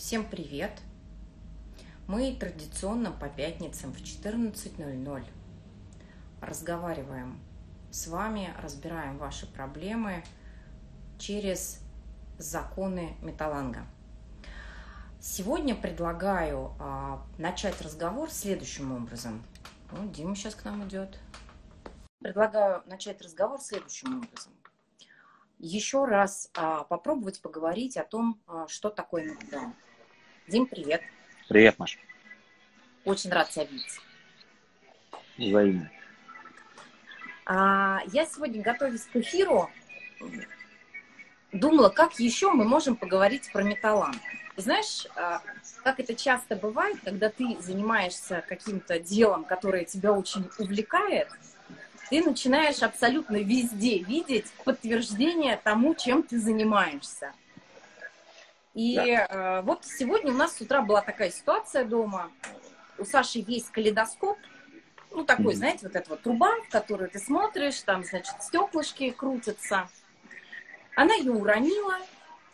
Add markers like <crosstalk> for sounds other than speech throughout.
Всем привет! Мы традиционно по пятницам в 14.00 разговариваем с вами, разбираем ваши проблемы через законы металланга. Сегодня предлагаю а, начать разговор следующим образом. Ну, Дима сейчас к нам идет. Предлагаю начать разговор следующим образом. Еще раз а, попробовать поговорить о том, а, что такое нокдаун. Дим, привет. Привет, Маша. Очень рад тебя видеть. Взаимно. А, я сегодня, готовясь к эфиру, думала, как еще мы можем поговорить про металлан. Знаешь, а, как это часто бывает, когда ты занимаешься каким-то делом, которое тебя очень увлекает, ты начинаешь абсолютно везде видеть подтверждение тому, чем ты занимаешься. И да. э, вот сегодня у нас с утра была такая ситуация дома. У Саши есть калейдоскоп, ну такой, mm-hmm. знаете, вот эта вот труба, в которую ты смотришь, там, значит, стеклышки крутятся. Она ее уронила,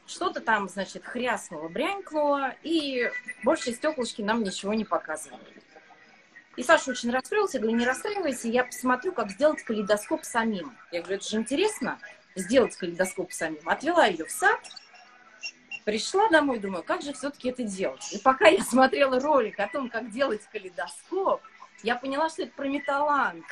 что-то там, значит, хряснуло, брянькнуло, и больше стеклышки нам ничего не показывают. И Саша очень расстроился, я говорю, не расстраивайся, я посмотрю, как сделать калейдоскоп самим. Я говорю, это же интересно, сделать калейдоскоп самим. Отвела ее в сад, Пришла домой, думаю, как же все-таки это делать? И пока я смотрела ролик о том, как делать калейдоскоп, я поняла, что это про металланг.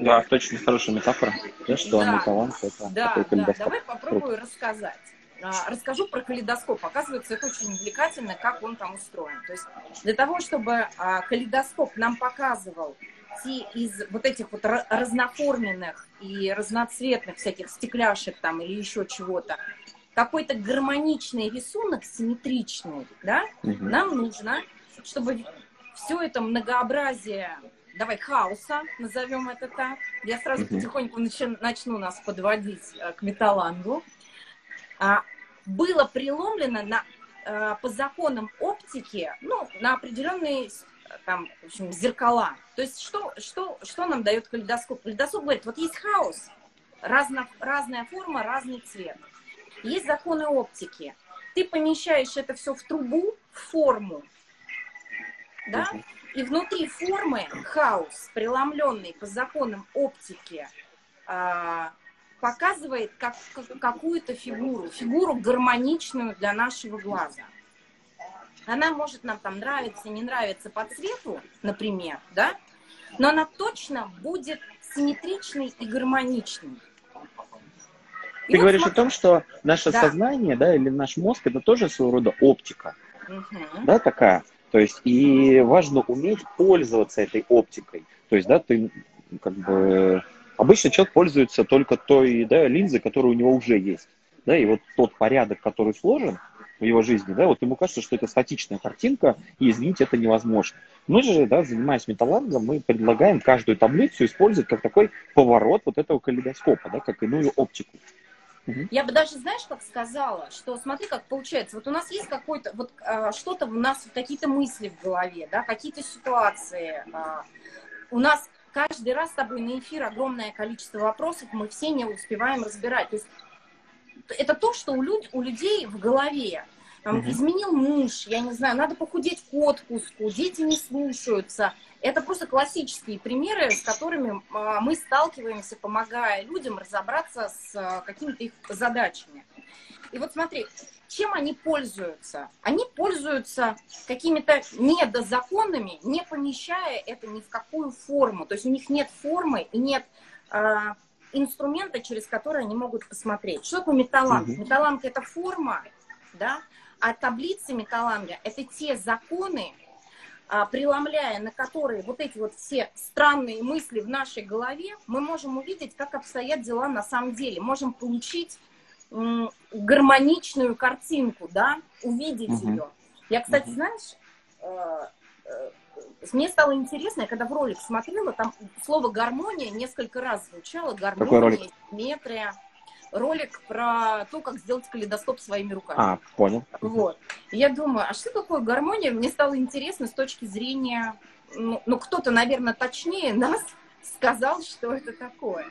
Да, точно хорошая метафора. Да, что да. металланг это да, такой. Да, давай попробую рассказать. А, расскажу про калейдоскоп. Оказывается, это очень увлекательно, как он там устроен. То есть для того, чтобы а, калейдоскоп нам показывал те из вот этих вот разноформенных и разноцветных всяких стекляшек там или еще чего-то, какой-то гармоничный рисунок, симметричный, да, угу. нам нужно, чтобы все это многообразие, давай, хаоса, назовем это так, я сразу угу. потихоньку начну, начну нас подводить э, к металлангу, а, было преломлено на, а, по законам оптики, ну, на определенные там, в общем, зеркала. То есть что, что, что нам дает калейдоскоп? Калейдоскоп говорит, вот есть хаос, разно, разная форма, разный цвет. Есть законы оптики. Ты помещаешь это все в трубу, в форму, да, и внутри формы хаос, преломленный по законам оптики, а, показывает как, какую-то фигуру, фигуру гармоничную для нашего глаза. Она может нам там нравиться, не нравиться по цвету, например, да, но она точно будет симметричной и гармоничной. Ты говоришь смотри. о том, что наше да. сознание, да, или наш мозг, это тоже своего рода оптика, угу. да, такая. То есть, и важно уметь пользоваться этой оптикой. То есть, да, ты как бы... Обычно человек пользуется только той да, линзой, которая у него уже есть. Да, и вот тот порядок, который сложен в его жизни, да, вот ему кажется, что это статичная картинка, и изменить это невозможно. Мы же, да, занимаясь металлангом, мы предлагаем каждую таблицу использовать как такой поворот вот этого калейдоскопа, да, как иную оптику. Я бы даже, знаешь, как сказала, что смотри, как получается. Вот у нас есть какой-то, вот а, что-то у нас, какие-то мысли в голове, да, какие-то ситуации. А, у нас каждый раз с тобой на эфир огромное количество вопросов, мы все не успеваем разбирать. То есть это то, что у, люд, у людей в голове. Там, угу. Изменил муж, я не знаю, надо похудеть к отпуску, дети не слушаются. Это просто классические примеры, с которыми а, мы сталкиваемся, помогая людям разобраться с а, какими-то их задачами. И вот смотри, чем они пользуются? Они пользуются какими-то недозаконами, не помещая это ни в какую форму. То есть у них нет формы и нет э, инструмента, через который они могут посмотреть. Что такое металланг? Mm-hmm. Металланг это форма, да, а таблицы Металланга – это те законы, а, преломляя на которые вот эти вот все странные мысли в нашей голове, мы можем увидеть, как обстоят дела на самом деле. Можем получить гармоничную картинку, да, увидеть угу. ее. Я, кстати, угу. знаешь, э, э, мне стало интересно, я когда в ролик смотрела, там слово гармония несколько раз звучало. Гармония, симметрия ролик про то, как сделать калейдоскоп своими руками. А, понял. Вот. И я думаю, а что такое гармония? Мне стало интересно с точки зрения, ну, ну кто-то, наверное, точнее нас <laughs> сказал, что это такое.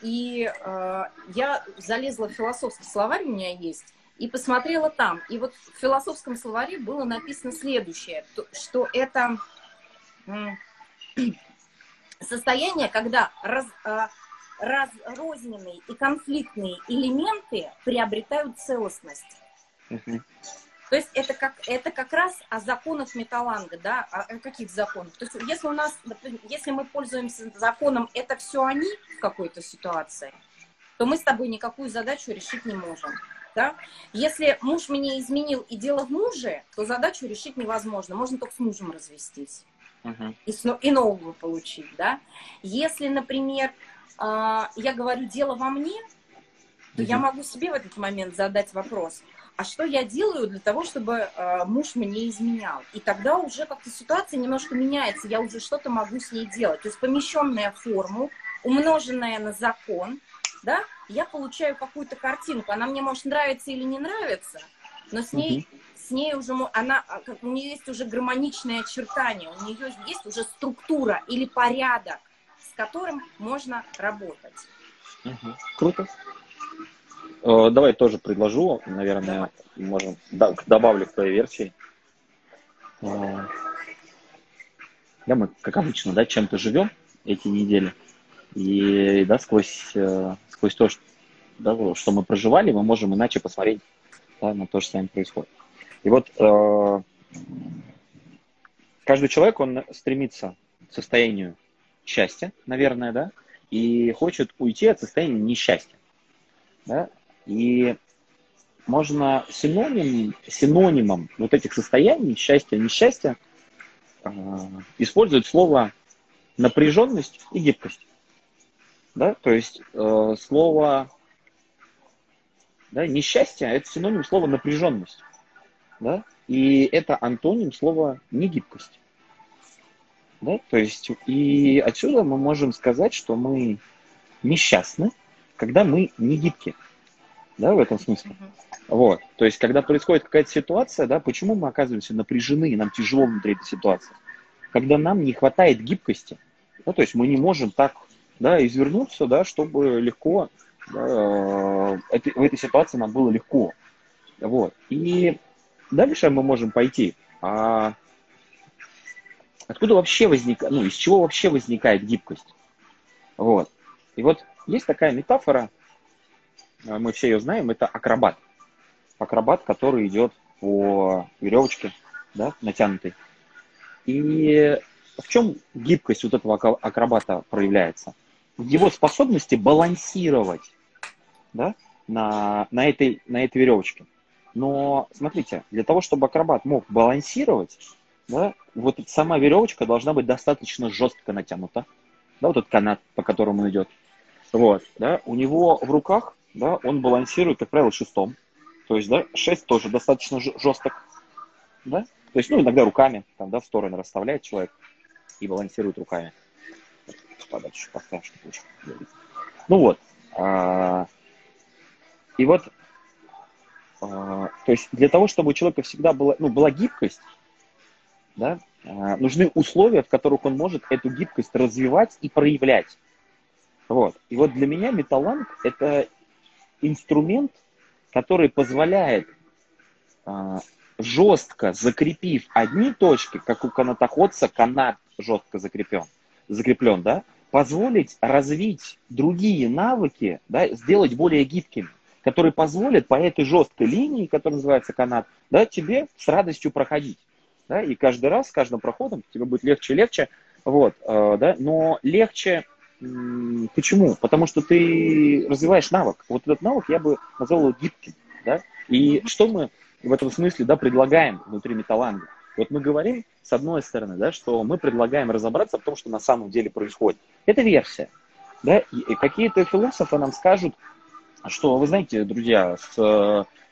И э, я залезла в философский словарь, у меня есть, и посмотрела там. И вот в философском словаре было написано следующее, что это <clears throat> состояние, когда раз, разрозненные и конфликтные элементы приобретают целостность. То есть это как, это как раз о законах металланга, да, о, о каких законах. То есть если у нас, если мы пользуемся законом «это все они» в какой-то ситуации, то мы с тобой никакую задачу решить не можем. Да? Если муж меня изменил и дело в муже, то задачу решить невозможно. Можно только с мужем развестись. Uh-huh. И, и нового получить. Да? Если, например, я говорю дело во мне, то uh-huh. я могу себе в этот момент задать вопрос, а что я делаю для того, чтобы э, муж мне изменял? И тогда уже как-то ситуация немножко меняется, я уже что-то могу с ней делать. То есть помещенная в форму, умноженная на закон, да, я получаю какую-то картинку. Она мне может нравиться или не нравится, но с ней, угу. с ней уже она, а, у нее есть уже гармоничное очертание, у нее есть уже структура или порядок, которым можно работать. Угу. Круто. Э, давай тоже предложу, наверное, Давай. можем добавлю к твоей версии. Э, да, мы, как обычно, да, чем-то живем эти недели. И да, сквозь, э, сквозь то, что, да, что мы проживали, мы можем иначе посмотреть да, на то, что с нами происходит. И вот э, каждый человек, он стремится к состоянию счастья, наверное, да, и хочет уйти от состояния несчастья. Да? И можно синоним, синонимом вот этих состояний, счастья, несчастья, э, использовать слово напряженность и гибкость. Да? То есть э, слово да, несчастье – это синоним слова напряженность. Да? И это антоним слова негибкость. Да? То есть и отсюда мы можем сказать, что мы несчастны, когда мы не гибкие да, в этом смысле. Вот, то есть, когда происходит какая-то ситуация, да, почему мы оказываемся напряжены, и нам тяжело внутри этой ситуации? Когда нам не хватает гибкости, ну, то есть мы не можем так, да, извернуться, да, чтобы легко, да, э, в этой ситуации нам было легко, вот. И дальше мы можем пойти, а откуда вообще возникает, ну, из чего вообще возникает гибкость? Вот. И вот есть такая метафора, Э, мы все ее знаем, это акробат. Акробат, который идет по веревочке, да, натянутой. И в чем гибкость вот этого акробата проявляется? В его способности балансировать да, на, на, этой, на этой веревочке. Но смотрите, для того, чтобы акробат мог балансировать, да, вот сама веревочка должна быть достаточно жестко натянута. Да, вот этот канат, по которому он идет. Вот, да, у него в руках да, он балансирует, как правило, шестом. То есть, да, шесть тоже достаточно жесток, да, то есть, ну, иногда руками, там, да, в стороны расставляет человек и балансирует руками. Подальше поставь, чтобы лучше Ну вот, а, и вот, а, то есть, для того, чтобы у человека всегда была, ну, была гибкость, да, нужны условия, в которых он может эту гибкость развивать и проявлять. Вот. И вот для меня металланг – это инструмент, который позволяет а, жестко закрепив одни точки, как у канатоходца канат жестко закреплен, закреплен, да, позволить развить другие навыки, да, сделать более гибкими, которые позволят по этой жесткой линии, которая называется канат, да, тебе с радостью проходить. Да, и каждый раз, с каждым проходом тебе будет легче и легче, вот, э, да, но легче Почему? Потому что ты развиваешь навык. Вот этот навык я бы назвал его гибким. Да? И что мы в этом смысле да, предлагаем внутри металланга? Вот мы говорим, с одной стороны, да, что мы предлагаем разобраться в том, что на самом деле происходит. Это версия. Да? И какие-то философы нам скажут, что, вы знаете, друзья, с,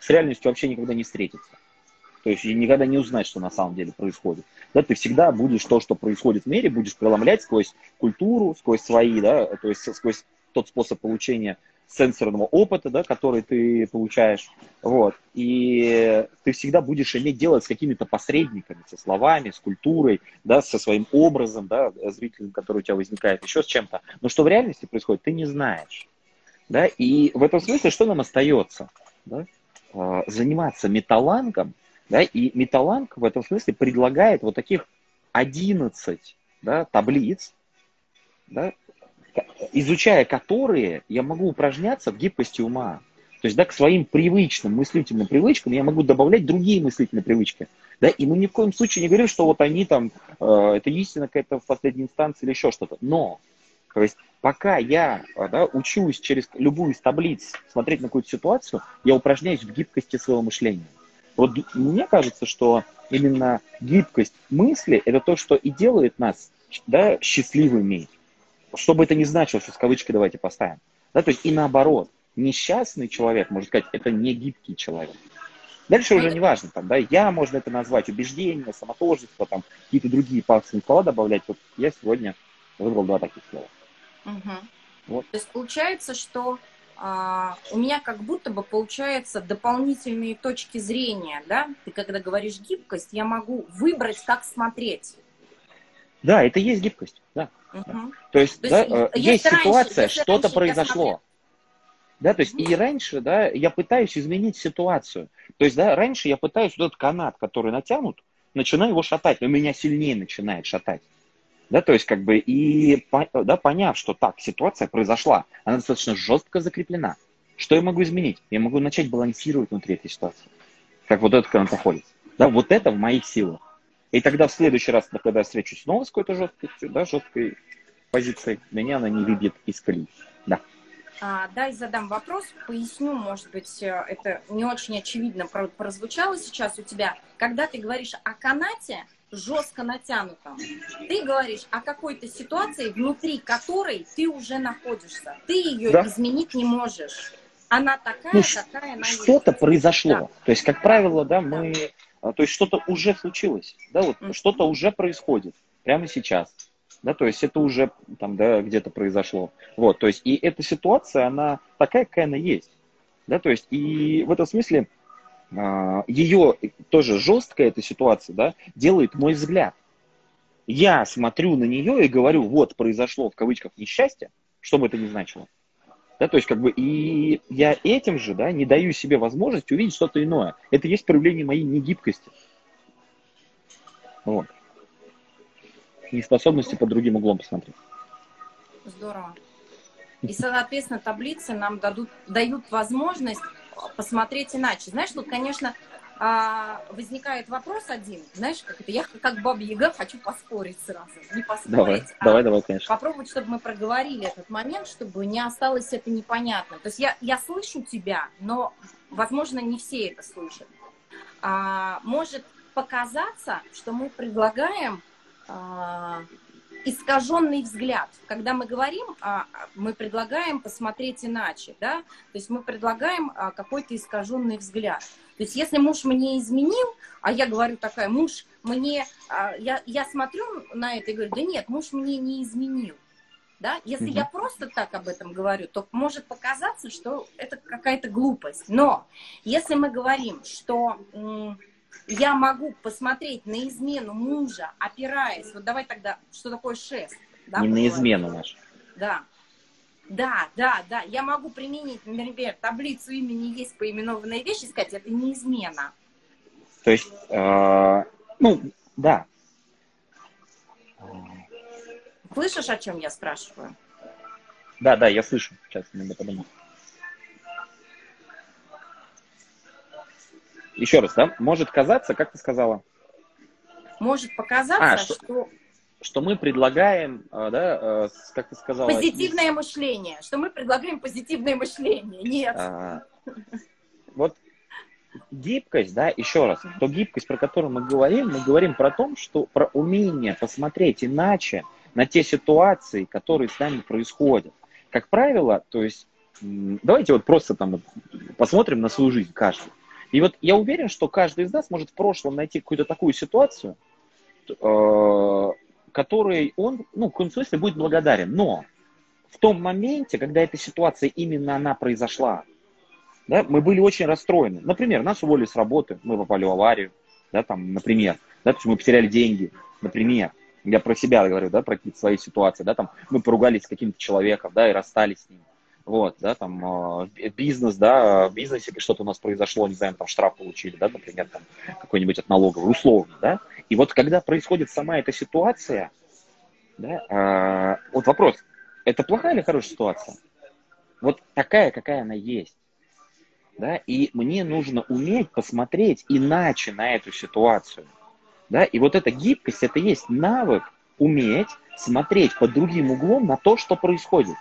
с реальностью вообще никогда не встретиться. То есть никогда не узнать, что на самом деле происходит. Да, ты всегда будешь то, что происходит в мире, будешь преломлять сквозь культуру, сквозь свои, да, то есть сквозь тот способ получения сенсорного опыта, да, который ты получаешь, вот, и ты всегда будешь иметь дело с какими-то посредниками, со словами, с культурой, да, со своим образом, да, зрителем, который у тебя возникает, еще с чем-то, но что в реальности происходит, ты не знаешь, да, и в этом смысле что нам остается, да, э, заниматься металлангом, да, и металланг в этом смысле предлагает вот таких 11 да, таблиц, да, изучая которые я могу упражняться в гибкости ума. То есть, да, к своим привычным мыслительным привычкам я могу добавлять другие мыслительные привычки. Да, и мы ни в коем случае не говорим, что вот они там, э, это истина какая-то в последней инстанции или еще что-то. Но, то есть, пока я да, учусь через любую из таблиц смотреть на какую-то ситуацию, я упражняюсь в гибкости своего мышления. Вот мне кажется, что именно гибкость мысли – это то, что и делает нас да, счастливыми. Что бы это ни значило, что с кавычки давайте поставим. Да, то есть и наоборот, несчастный человек, можно сказать, это не гибкий человек. Дальше уже не важно, там, да, я, можно это назвать убеждение, самотожество, там, какие-то другие пафосные слова добавлять. Вот я сегодня выбрал два таких слова. Угу. Вот. То есть получается, что у меня как будто бы получается дополнительные точки зрения, да? Ты когда говоришь гибкость, я могу выбрать, как смотреть. Да, это и есть гибкость, да. Угу. То есть, То да, есть, э, есть раньше, ситуация, что-то произошло. Да, то есть и раньше, да, я пытаюсь изменить ситуацию. То есть, да, раньше я пытаюсь вот этот канат, который натянут, начинаю его шатать, но меня сильнее начинает шатать. Да, то есть как бы и да, поняв, что так, ситуация произошла, она достаточно жестко закреплена. Что я могу изменить? Я могу начать балансировать внутри этой ситуации. Как вот этот канатоходец. Да, вот это в моих силах. И тогда в следующий раз, когда я встречусь снова с какой-то жесткостью, да, жесткой позицией, меня она не выбьет из колеи. Да. А, дай задам вопрос, поясню, может быть, э, это не очень очевидно прозвучало сейчас у тебя. Когда ты говоришь о канате, жестко натянутом. Ты говоришь о какой-то ситуации, внутри которой ты уже находишься. Ты ее да. изменить не можешь. Она такая, ну, какая она Что-то произошло. Да. То есть, как правило, да, мы... Да. То есть, что-то уже случилось. Да, вот mm-hmm. что-то уже происходит прямо сейчас. Да, то есть это уже там, да, где-то произошло. Вот, то есть, и эта ситуация, она такая, какая она есть. Да, то есть, и в этом смысле а, ее тоже жесткая эта ситуация, да, делает мой взгляд. Я смотрю на нее и говорю, вот произошло в кавычках несчастье, что бы это ни значило. Да, то есть как бы и я этим же, да, не даю себе возможность увидеть что-то иное. Это есть проявление моей негибкости. Вот. Неспособности под другим углом посмотреть. Здорово. И, соответственно, таблицы нам дадут, дают возможность посмотреть иначе. Знаешь, тут, конечно, а, возникает вопрос один, знаешь, как это, я как баба Яга хочу поспорить сразу, не поспорить, давай, а давай, давай, конечно. попробовать, чтобы мы проговорили этот момент, чтобы не осталось это непонятно. То есть я, я слышу тебя, но, возможно, не все это слышат. А, может показаться, что мы предлагаем а, искаженный взгляд. Когда мы говорим, а, мы предлагаем посмотреть иначе, да, то есть мы предлагаем а, какой-то искаженный взгляд. То есть если муж мне изменил, а я говорю такая, муж мне, а, я, я смотрю на это и говорю, да нет, муж мне не изменил. Да? Если угу. я просто так об этом говорю, то может показаться, что это какая-то глупость. Но если мы говорим, что я могу посмотреть на измену мужа, опираясь, вот давай тогда, что такое шест? Да, Не на измену нашу. Да. Да, да, да. Я могу применить, например, таблицу имени есть поименованная вещь и сказать, это не измена. То есть, э, ну, да. Слышишь, о чем я спрашиваю? Да, да, я слышу. Сейчас надо подумать. Еще раз, да? Может казаться, как ты сказала? Может показаться, а, что, что... Что мы предлагаем, а, да, э, как ты сказала... Позитивное есть... мышление. Что мы предлагаем позитивное мышление. Нет. А, вот гибкость, да, еще раз, то гибкость, про которую мы говорим, мы говорим про то, что про умение посмотреть иначе на те ситуации, которые с нами происходят. Как правило, то есть, давайте вот просто там посмотрим на свою жизнь каждый. И вот я уверен, что каждый из нас может в прошлом найти какую-то такую ситуацию, э, которой он, ну, в каком смысле будет благодарен. Но в том моменте, когда эта ситуация именно она произошла, да, мы были очень расстроены. Например, нас уволили с работы, мы попали в аварию, да, там, например, да, то есть мы потеряли деньги, например. Я про себя говорю, да, про какие-то свои ситуации, да, там, мы поругались с каким-то человеком, да, и расстались с ним. Вот, да, там, бизнес, да, в бизнесе что-то у нас произошло, не знаю, там, штраф получили, да, например, там, какой-нибудь от налоговой, условно, да, и вот когда происходит сама эта ситуация, да, а, вот вопрос, это плохая или хорошая ситуация? Вот такая, какая она есть. Да? И мне нужно уметь посмотреть иначе на эту ситуацию. Да? И вот эта гибкость, это есть навык уметь смотреть под другим углом на то, что происходит.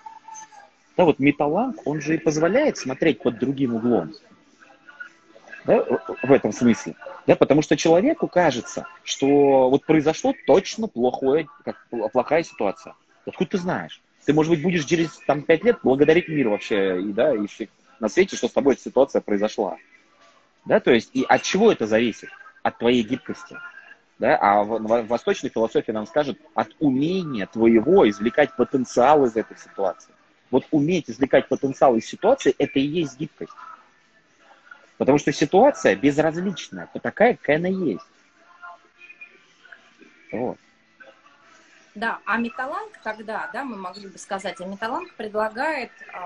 Да, вот металланг, он же и позволяет смотреть под другим углом. Да, в этом смысле. Да, потому что человеку кажется, что вот произошло точно плохое, как, плохая ситуация. Откуда ты знаешь? Ты, может быть, будешь через там, 5 лет благодарить мир вообще, и, да, и всех на свете, что с тобой эта ситуация произошла. Да, то есть, и от чего это зависит? От твоей гибкости. Да? А в, в восточной философии нам скажут от умения твоего извлекать потенциал из этой ситуации. Вот уметь извлекать потенциал из ситуации, это и есть гибкость. Потому что ситуация безразличная, то такая, какая она есть. Вот. Да, а Металланг тогда, да, мы могли бы сказать, а Металланг предлагает э,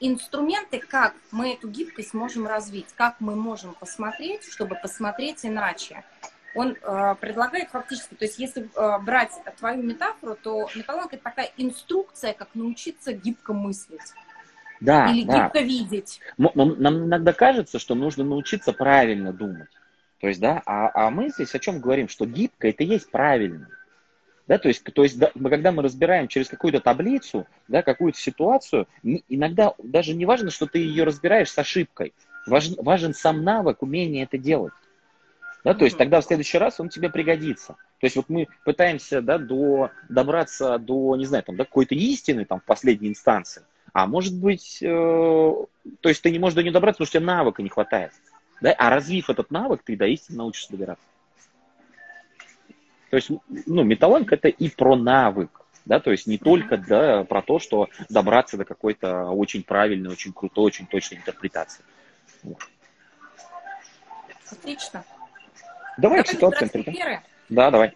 инструменты, как мы эту гибкость можем развить, как мы можем посмотреть, чтобы посмотреть иначе. Он э, предлагает фактически, то есть если э, брать твою метафору, то Металланг это такая инструкция, как научиться гибко мыслить. Да, Или да. гибко видеть. Но нам иногда кажется, что нужно научиться правильно думать. То есть, да, а, а мы здесь о чем говорим, что гибко это есть правильно. Да, то есть, то есть да, мы, когда мы разбираем через какую-то таблицу, да, какую-то ситуацию, не, иногда даже не важно, что ты ее разбираешь с ошибкой. Важен, важен сам навык, умение это делать. Да, то есть тогда в следующий раз он тебе пригодится. То есть вот мы пытаемся да, до, добраться до, не знаю, там, до какой-то истины там, в последней инстанции. А может быть, э, то есть ты не можешь до нее добраться, потому что тебе навыка не хватает. Да? А развив этот навык, ты до истины научишься добираться. То есть, ну, металланг это и про навык, да, то есть не только да, про то, что добраться до какой-то очень правильной, очень крутой, очень точной интерпретации. Отлично. Давай, давай ситуация. Да, давай.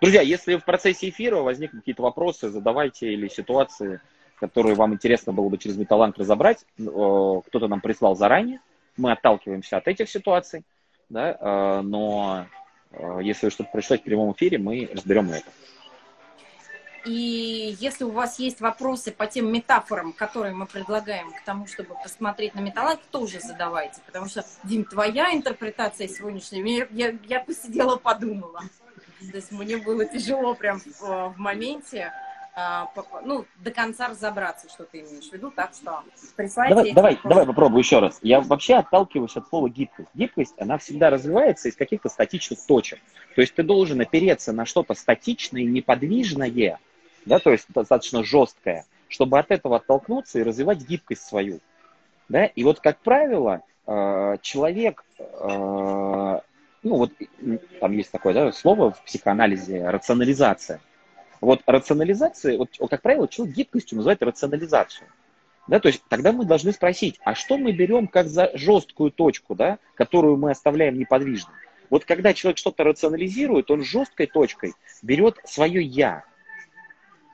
Друзья, если в процессе эфира возникнут какие-то вопросы, задавайте или ситуации, которые вам интересно было бы через металланг разобрать, кто-то нам прислал заранее, мы отталкиваемся от этих ситуаций, да, э, но Э, если что-то пришло в прямом эфире, мы разберем это. И если у вас есть вопросы по тем метафорам, которые мы предлагаем к тому, чтобы посмотреть на металланг, тоже задавайте. Потому что, Дим, твоя интерпретация сегодняшней, я, я посидела, подумала. То есть мне было тяжело прям в, в моменте а, ну, до конца разобраться, что ты имеешь в виду, так что присылайте... Давай, давай, давай попробую еще раз. Я вообще отталкиваюсь от слова гибкость. Гибкость, она всегда развивается из каких-то статичных точек. То есть ты должен опереться на что-то статичное, неподвижное, да, то есть достаточно жесткое, чтобы от этого оттолкнуться и развивать гибкость свою. Да? И вот, как правило, э, человек, э, ну вот там есть такое да, слово в психоанализе, рационализация – вот рационализация, вот, как правило, человек гибкостью называет рационализацию. Да, то есть тогда мы должны спросить, а что мы берем как за жесткую точку, да, которую мы оставляем неподвижной? Вот когда человек что-то рационализирует, он жесткой точкой берет свое «я».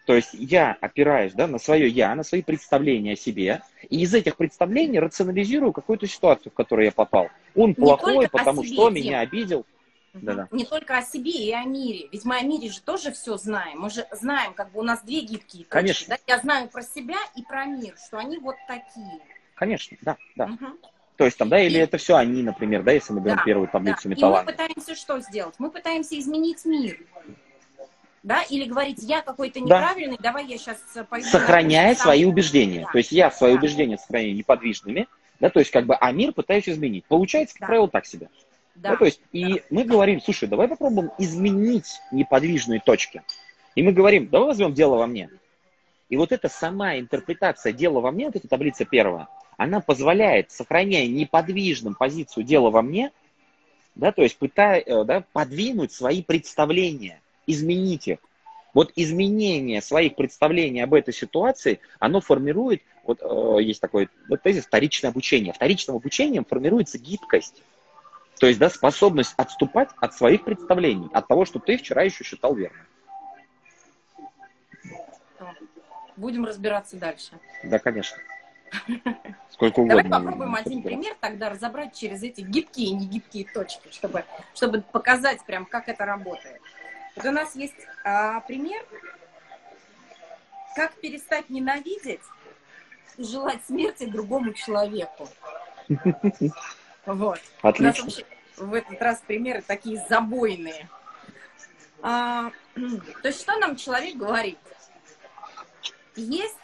То есть я опираюсь да, на свое «я», на свои представления о себе, и из этих представлений рационализирую какую-то ситуацию, в которую я попал. Он Не плохой, потому что меня обидел. Да-да. Не только о себе и о мире. Ведь мы о мире же тоже все знаем. Мы же знаем, как бы у нас две гибкие точки. Конечно. Да? Я знаю про себя и про мир, что они вот такие. Конечно, да, да. Угу. То есть там, да, или и... это все они, например, да, если мы берем да, первую таблицу да. металла. И мы пытаемся что сделать? Мы пытаемся изменить мир. Да, или говорить, я какой-то неправильный, да. давай я сейчас пойду. Сохраняя свои убеждения. Да. То есть я свои да. убеждения сохраняю неподвижными, да, то есть как бы, а мир пытаюсь изменить. Получается, как да. правило, так себе. Да. Ну, то есть, да. и мы говорим, слушай, давай попробуем изменить неподвижные точки. И мы говорим, давай возьмем дело во мне. И вот эта сама интерпретация дела во мне, вот эта таблица первая, она позволяет, сохраняя неподвижным позицию дела во мне, да, то есть пытая, э, да, подвинуть свои представления, изменить их. Вот изменение своих представлений об этой ситуации, оно формирует, вот э, есть такой вот тезис, вторичное обучение. Вторичным обучением формируется гибкость. То есть, да, способность отступать от своих представлений, от того, что ты вчера еще считал верным. будем разбираться дальше. Да, конечно. <laughs> Сколько угодно. Давай попробуем один пример тогда разобрать через эти гибкие и негибкие точки, чтобы, чтобы показать прям, как это работает. Вот у нас есть а, пример, как перестать ненавидеть и желать смерти другому человеку. Вот. Отлично. в этот раз примеры такие забойные. А, то есть что нам человек говорит? Есть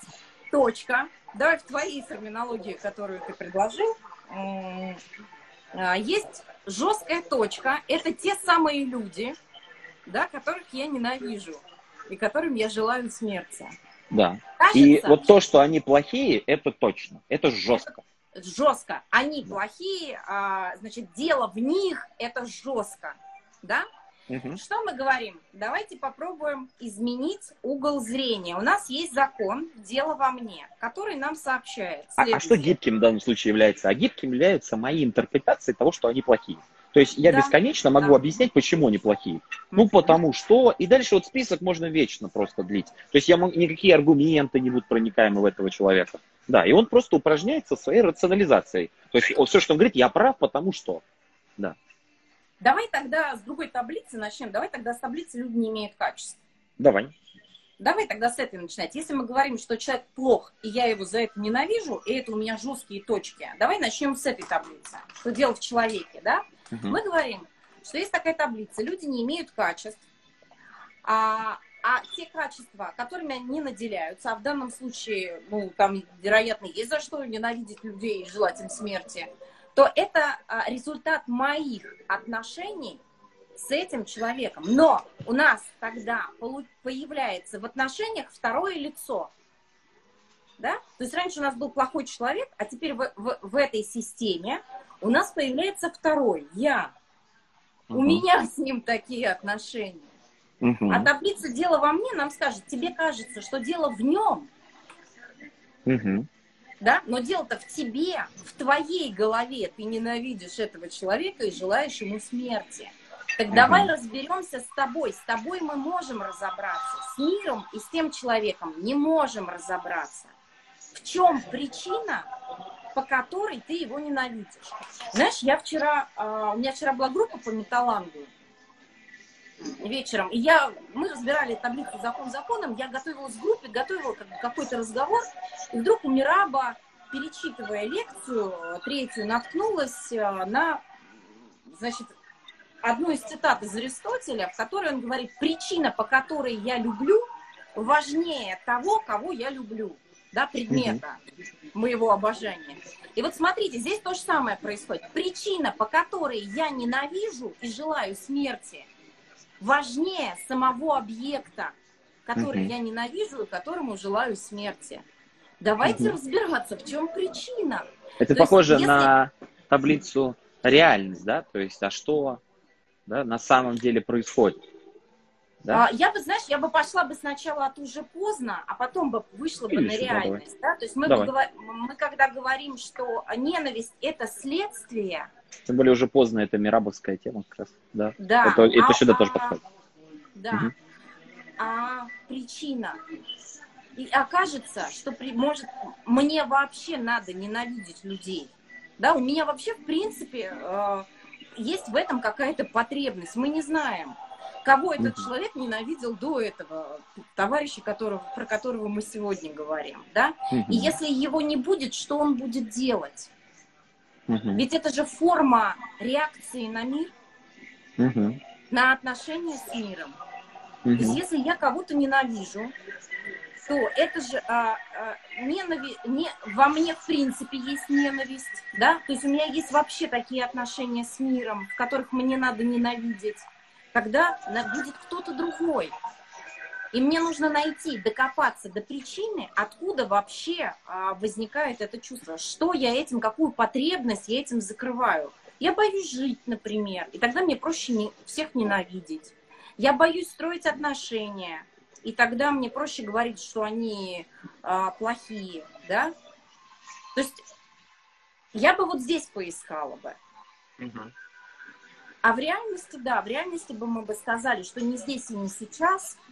точка, давай в твоей терминологии, которую ты предложил, а, есть жесткая точка. Это те самые люди, да, которых я ненавижу и которым я желаю смерти. Да. Кажется, и вот то, что они плохие, это точно. Это жестко. Это жестко. Они плохие, а, значит, дело в них, это жестко. Да? Угу. Что мы говорим? Давайте попробуем изменить угол зрения. У нас есть закон «Дело во мне», который нам сообщает. А, а что гибким в данном случае является? А гибким являются мои интерпретации того, что они плохие. То есть я да, бесконечно могу да. объяснять, почему они плохие. Ну, потому что... И дальше вот список можно вечно просто длить. То есть я могу, никакие аргументы не будут проникаемы в этого человека. Да, и он просто упражняется своей рационализацией. То есть все, что он говорит, я прав, потому что. Да. Давай тогда с другой таблицы начнем. Давай тогда с таблицы люди не имеют качества. Давай. Давай тогда с этой начинать. Если мы говорим, что человек плох, и я его за это ненавижу, и это у меня жесткие точки, давай начнем с этой таблицы. Что дело в человеке, да? Угу. Мы говорим, что есть такая таблица, люди не имеют качеств, а, а те качества, которыми они наделяются, а в данном случае, ну, там, вероятно, есть за что ненавидеть людей и желать им смерти, то это а, результат моих отношений с этим человеком. Но у нас тогда появляется в отношениях второе лицо. Да? То есть раньше у нас был плохой человек, а теперь в, в, в этой системе у нас появляется второй, я. Угу. У меня с ним такие отношения. Угу. А таблица «Дело во мне» нам скажет, тебе кажется, что дело в нем. Угу да, но дело-то в тебе, в твоей голове. Ты ненавидишь этого человека и желаешь ему смерти. Так давай угу. разберемся с тобой. С тобой мы можем разобраться. С миром и с тем человеком не можем разобраться. В чем причина, по которой ты его ненавидишь? Знаешь, я вчера, а, у меня вчера была группа по металлангу вечером. И я, мы разбирали таблицу закон законом, я готовилась в группе, готовила какой-то разговор, и вдруг у Мираба, перечитывая лекцию третью, наткнулась э, на, значит, одну из цитат из Аристотеля, в которой он говорит, причина, по которой я люблю, важнее того, кого я люблю, да, предмета моего обожания. И вот смотрите, здесь то же самое происходит. Причина, по которой я ненавижу и желаю смерти – важнее самого объекта, который угу. я ненавижу и которому желаю смерти. Давайте угу. разбираться, в чем причина. Это То похоже есть, если... на таблицу реальность, да? То есть, а что да, на самом деле происходит? Да? А, я бы, знаешь, я бы пошла бы сначала от уже поздно, а потом бы вышла бы Или на реальность. Да? То есть мы, бы, мы когда говорим, что ненависть это следствие, тем более уже поздно, это мирабовская тема как раз. Да. да. Это, это а, сюда а, тоже подходит. Да. Угу. А причина? И окажется, что при, может мне вообще надо ненавидеть людей. Да, у меня вообще в принципе э, есть в этом какая-то потребность. Мы не знаем, кого этот человек ненавидел до этого, товарища, которого, про которого мы сегодня говорим, да? И если его не будет, что он будет делать? Угу. Ведь это же форма реакции на мир, угу. на отношения с миром. Угу. То есть если я кого-то ненавижу, то это же а, а, ненави... не... во мне в принципе есть ненависть, да, то есть у меня есть вообще такие отношения с миром, в которых мне надо ненавидеть, когда будет кто-то другой, и мне нужно найти, докопаться до причины, откуда вообще а, возникает это чувство. Что я этим, какую потребность я этим закрываю. Я боюсь жить, например, и тогда мне проще не, всех ненавидеть. Я боюсь строить отношения, и тогда мне проще говорить, что они а, плохие, да? То есть я бы вот здесь поискала бы. Угу. А в реальности, да, в реальности бы мы бы сказали, что не здесь и не сейчас –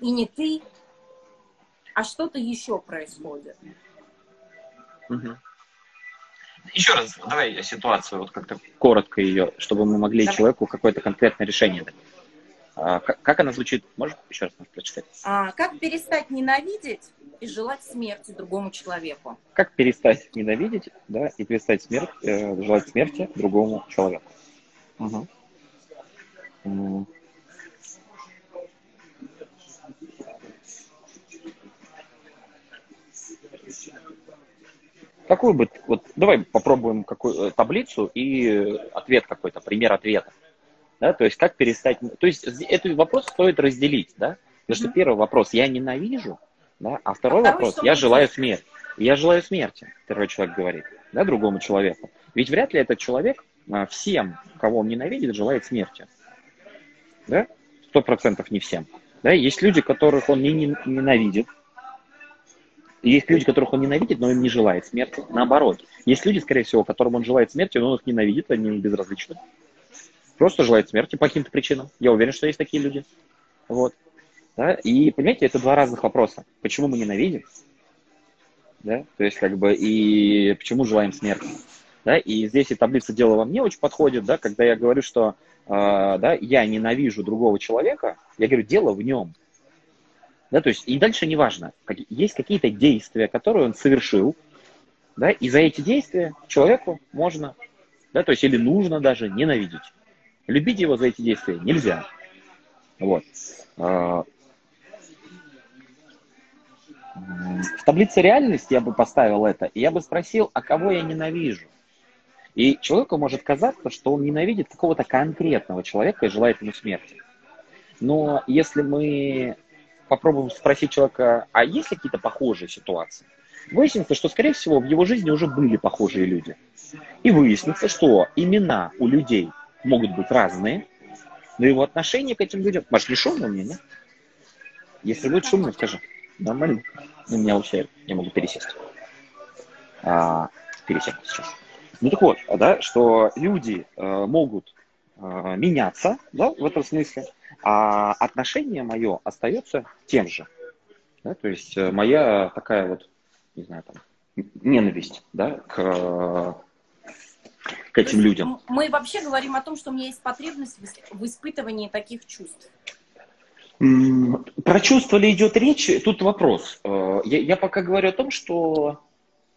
и не ты. а что-то еще происходит. Угу. Еще раз, давай ситуацию, вот как-то коротко ее, чтобы мы могли давай. человеку какое-то конкретное решение дать. А, как, как она звучит? Можешь еще раз прочитать? А, как перестать ненавидеть и желать смерти другому человеку? Как перестать ненавидеть, да, и перестать смерть, э, желать смерти другому человеку? Угу. Какую бы, вот давай попробуем какую э, таблицу и ответ какой-то, пример ответа. Да, то есть как перестать, то есть этот вопрос стоит разделить, да, потому что mm-hmm. первый вопрос я ненавижу, да, а второй а вопрос я желаю смерти. Я желаю смерти, первый человек говорит, да, другому человеку. Ведь вряд ли этот человек всем, кого он ненавидит, желает смерти. Да? Сто процентов не всем. Да? Есть люди, которых он не ненавидит, есть люди, которых он ненавидит, но им не желает смерти. Наоборот. Есть люди, скорее всего, которым он желает смерти, но он их ненавидит, они ему безразличны. Просто желает смерти по каким-то причинам. Я уверен, что есть такие люди. Вот. Да? И, понимаете, это два разных вопроса. Почему мы ненавидим? Да? То есть, как бы, и почему желаем смерти? Да? И здесь и таблица дела во мне очень подходит, да, когда я говорю, что э, да, я ненавижу другого человека, я говорю, дело в нем. Да, то есть, и дальше неважно, есть какие-то действия, которые он совершил, да, и за эти действия человеку можно, да, то есть, или нужно даже ненавидеть. Любить его за эти действия нельзя. Вот. А, в таблице реальности я бы поставил это, и я бы спросил, а кого я ненавижу? И человеку может казаться, что он ненавидит какого-то конкретного человека и желает ему смерти. Но если мы попробуем спросить человека, а есть ли какие-то похожие ситуации? Выяснится, что, скорее всего, в его жизни уже были похожие люди. И выяснится, что имена у людей могут быть разные, но его отношение к этим людям... Маш, не шумно мне, нет? Если будет шумно, скажи. Нормально? У меня вообще, я могу пересесть. А, пересесть сейчас. Ну так вот, да, что люди э, могут э, меняться, да, в этом смысле, а отношение мое остается тем же. Да? То есть э, моя такая вот, не знаю, там, ненависть да, к, к этим людям. Мы вообще говорим о том, что у меня есть потребность в испытывании таких чувств. Про чувства ли идет речь? Тут вопрос. Э, я, я пока говорю о том, что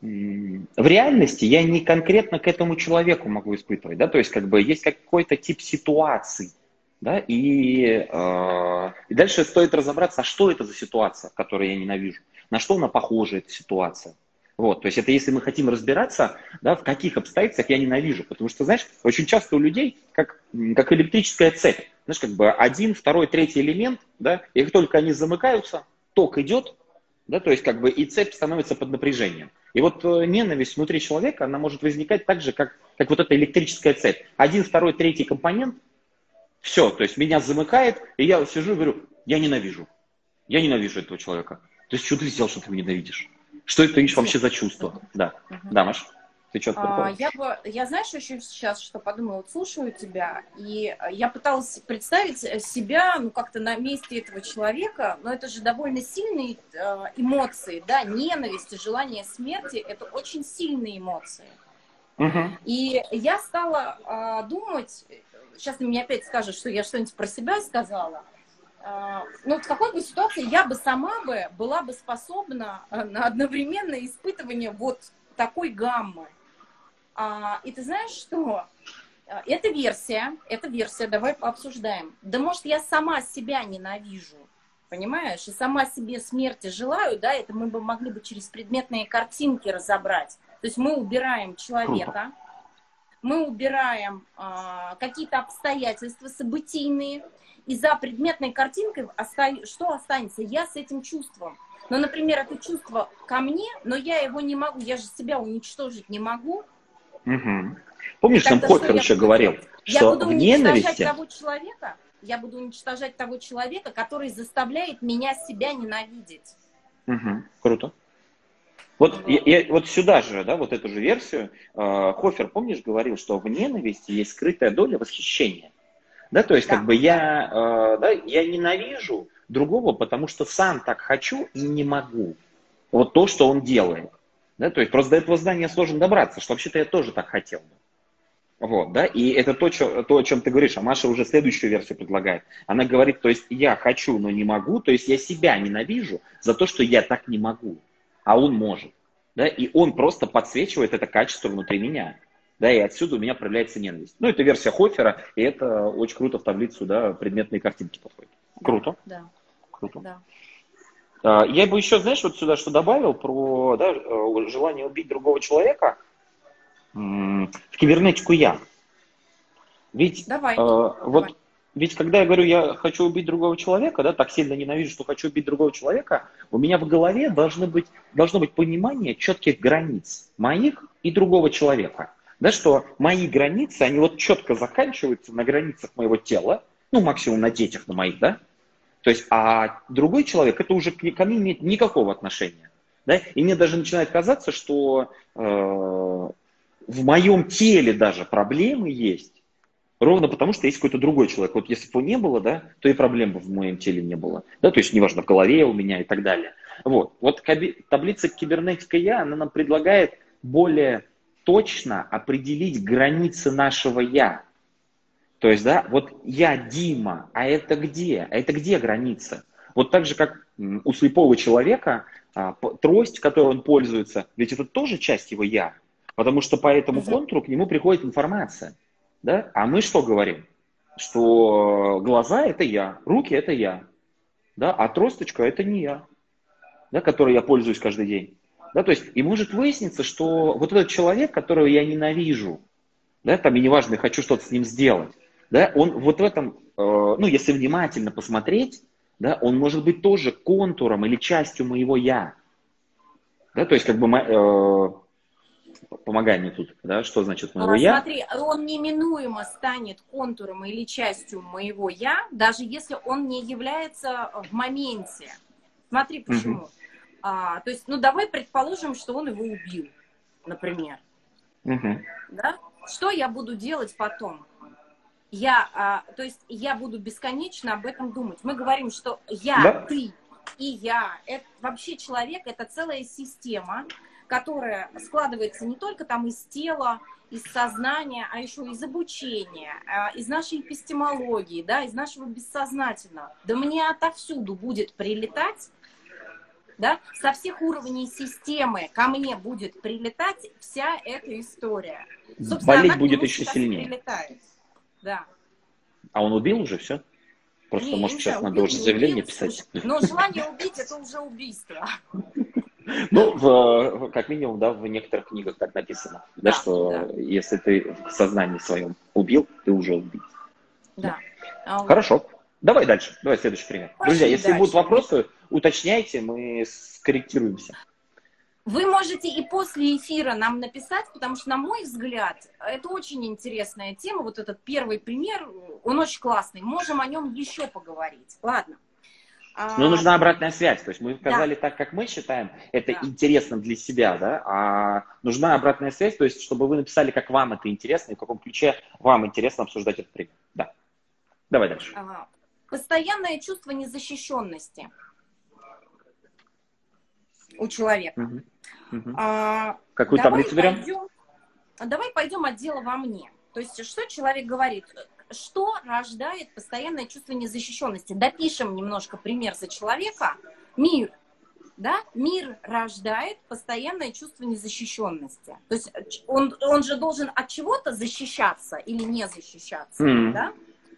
в реальности я не конкретно к этому человеку могу испытывать, да, то есть как бы есть какой-то тип ситуации, да, и, э, и дальше стоит разобраться, а что это за ситуация, которую я ненавижу, на что она похожа, эта ситуация. Вот, то есть это если мы хотим разбираться, да, в каких обстоятельствах я ненавижу. Потому что, знаешь, очень часто у людей как, как электрическая цепь. Знаешь, как бы один, второй, третий элемент, да, и как только они замыкаются, ток идет, да, то есть как бы и цепь становится под напряжением. И вот э, ненависть внутри человека, она может возникать так же, как, как вот эта электрическая цепь. Один, второй, третий компонент все, то есть меня замыкает, и я сижу и говорю, я ненавижу. Я ненавижу этого человека. То есть что ты сделал, что ты его ненавидишь? Что это вообще за чувство? Да, да, Маш. Ты что а, я бы, я знаешь еще сейчас, что подумала, вот слушаю тебя, и я пыталась представить себя, ну, как-то на месте этого человека, но это же довольно сильные э, эмоции, да, ненависть и желание смерти, это очень сильные эмоции. Угу. И я стала э, думать, сейчас ты мне опять скажешь, что я что-нибудь про себя сказала. А, ну, в какой бы ситуации я бы сама бы была бы способна э, на одновременное испытывание вот такой гаммы. А, и ты знаешь что? Э, это версия, это версия, давай пообсуждаем. Да может, я сама себя ненавижу, понимаешь? И сама себе смерти желаю, да, это мы бы могли бы через предметные картинки разобрать. То есть мы убираем человека, мы убираем а, какие-то обстоятельства событийные, и за предметной картинкой оста... что останется? Я с этим чувством. Но, например, это чувство ко мне, но я его не могу, я же себя уничтожить не могу. Угу. Помнишь, там Хоппер еще говорил, я что буду в ненависти... того человека, я буду уничтожать того человека, который заставляет меня себя ненавидеть. Угу. Круто. Вот, я, я, вот сюда же, да, вот эту же версию, э, Хофер, помнишь, говорил, что в ненависти есть скрытая доля восхищения. Да, то есть, да. как бы я, э, да, я ненавижу, другого, потому что сам так хочу и не могу. Вот то, что он делает. Да, то есть просто до этого здания сложно добраться, что вообще-то я тоже так хотел бы. Вот, да, и это то, что, то, о чем ты говоришь, а Маша уже следующую версию предлагает. Она говорит, то есть я хочу, но не могу, то есть я себя ненавижу за то, что я так не могу, а он может. Да, и он просто подсвечивает это качество внутри меня. Да, и отсюда у меня проявляется ненависть. Ну, это версия Хофера, и это очень круто в таблицу, да, предметные картинки подходит. Круто. Да. Круто. Да. А, я бы еще, знаешь, вот сюда что добавил про да, э, желание убить другого человека – в кибернетику я. Ведь, давай, э, вот, ведь когда я говорю, я хочу убить другого человека, да, так сильно ненавижу, что хочу убить другого человека, у меня в голове должны быть, должно быть понимание четких границ моих и другого человека. Да, что мои границы, они вот четко заканчиваются на границах моего тела, ну, максимум на детях на моих, да, то есть, а другой человек, это уже ко мне имеет никакого отношения. Да? И мне даже начинает казаться, что э, в моем теле даже проблемы есть, ровно потому, что есть какой-то другой человек. Вот если бы его не было, да, то и проблем бы в моем теле не было. Да, то есть, неважно, в голове у меня и так далее. Вот, вот таблица кибернетика Я, она нам предлагает более точно определить границы нашего Я. То есть, да, вот я Дима, а это где? А это где граница? Вот так же, как у слепого человека а, трость, которой он пользуется, ведь это тоже часть его я. Потому что по этому угу. контуру к нему приходит информация. Да? А мы что говорим? Что глаза это я, руки это я, да? а тросточка это не я, да, которой я пользуюсь каждый день. Да, то есть, и может выясниться, что вот этот человек, которого я ненавижу, да, там и неважно, хочу что-то с ним сделать, да, он вот в этом, э, ну, если внимательно посмотреть, да, он может быть тоже контуром или частью моего я. Да, то есть, как бы, э, помогай мне тут, да, что значит моего а, я? Смотри, он неминуемо станет контуром или частью моего я, даже если он не является в моменте. Смотри, почему. Угу. А, то есть, ну давай предположим, что он его убил, например. Угу. Да? Что я буду делать потом? Я, а, то есть я буду бесконечно об этом думать. Мы говорим, что я, да? ты и я, это вообще человек, это целая система, которая складывается не только там из тела, из сознания, а еще из обучения, а, из нашей эпистемологии, да, из нашего бессознательного. Да мне отовсюду будет прилетать, да, со всех уровней системы ко мне будет прилетать вся эта история. Собственно, Болеть будет еще сильнее. Прилетает. Да. А он убил уже все? Просто, не, может, сейчас надо уже заявление убил, писать. Но желание убить это уже убийство. Ну, в, как минимум, да, в некоторых книгах так написано, да, да что да. если ты в сознании своем убил, ты уже убит. Да. да. Хорошо. Давай дальше. Давай следующий пример. Пошли Друзья, если дальше. будут вопросы, уточняйте, мы скорректируемся. Вы можете и после эфира нам написать, потому что, на мой взгляд, это очень интересная тема. Вот этот первый пример, он очень классный. Можем о нем еще поговорить. Ладно. Но нужна обратная связь. То есть мы сказали да. так, как мы считаем, это да. интересно для себя, да, а нужна обратная связь, то есть чтобы вы написали, как вам это интересно и в каком ключе вам интересно обсуждать этот пример. Да. Давай дальше. Ага. Постоянное чувство незащищенности у человека. Угу. Угу. А, Какую таблицу берем? Пойдем, давай пойдем от дела во мне. То есть что человек говорит? что рождает постоянное чувство незащищенности? Допишем немножко пример за человека. Мир. Да? Мир рождает постоянное чувство незащищенности. То есть он, он же должен от чего-то защищаться или не защищаться. Mm-hmm. Да?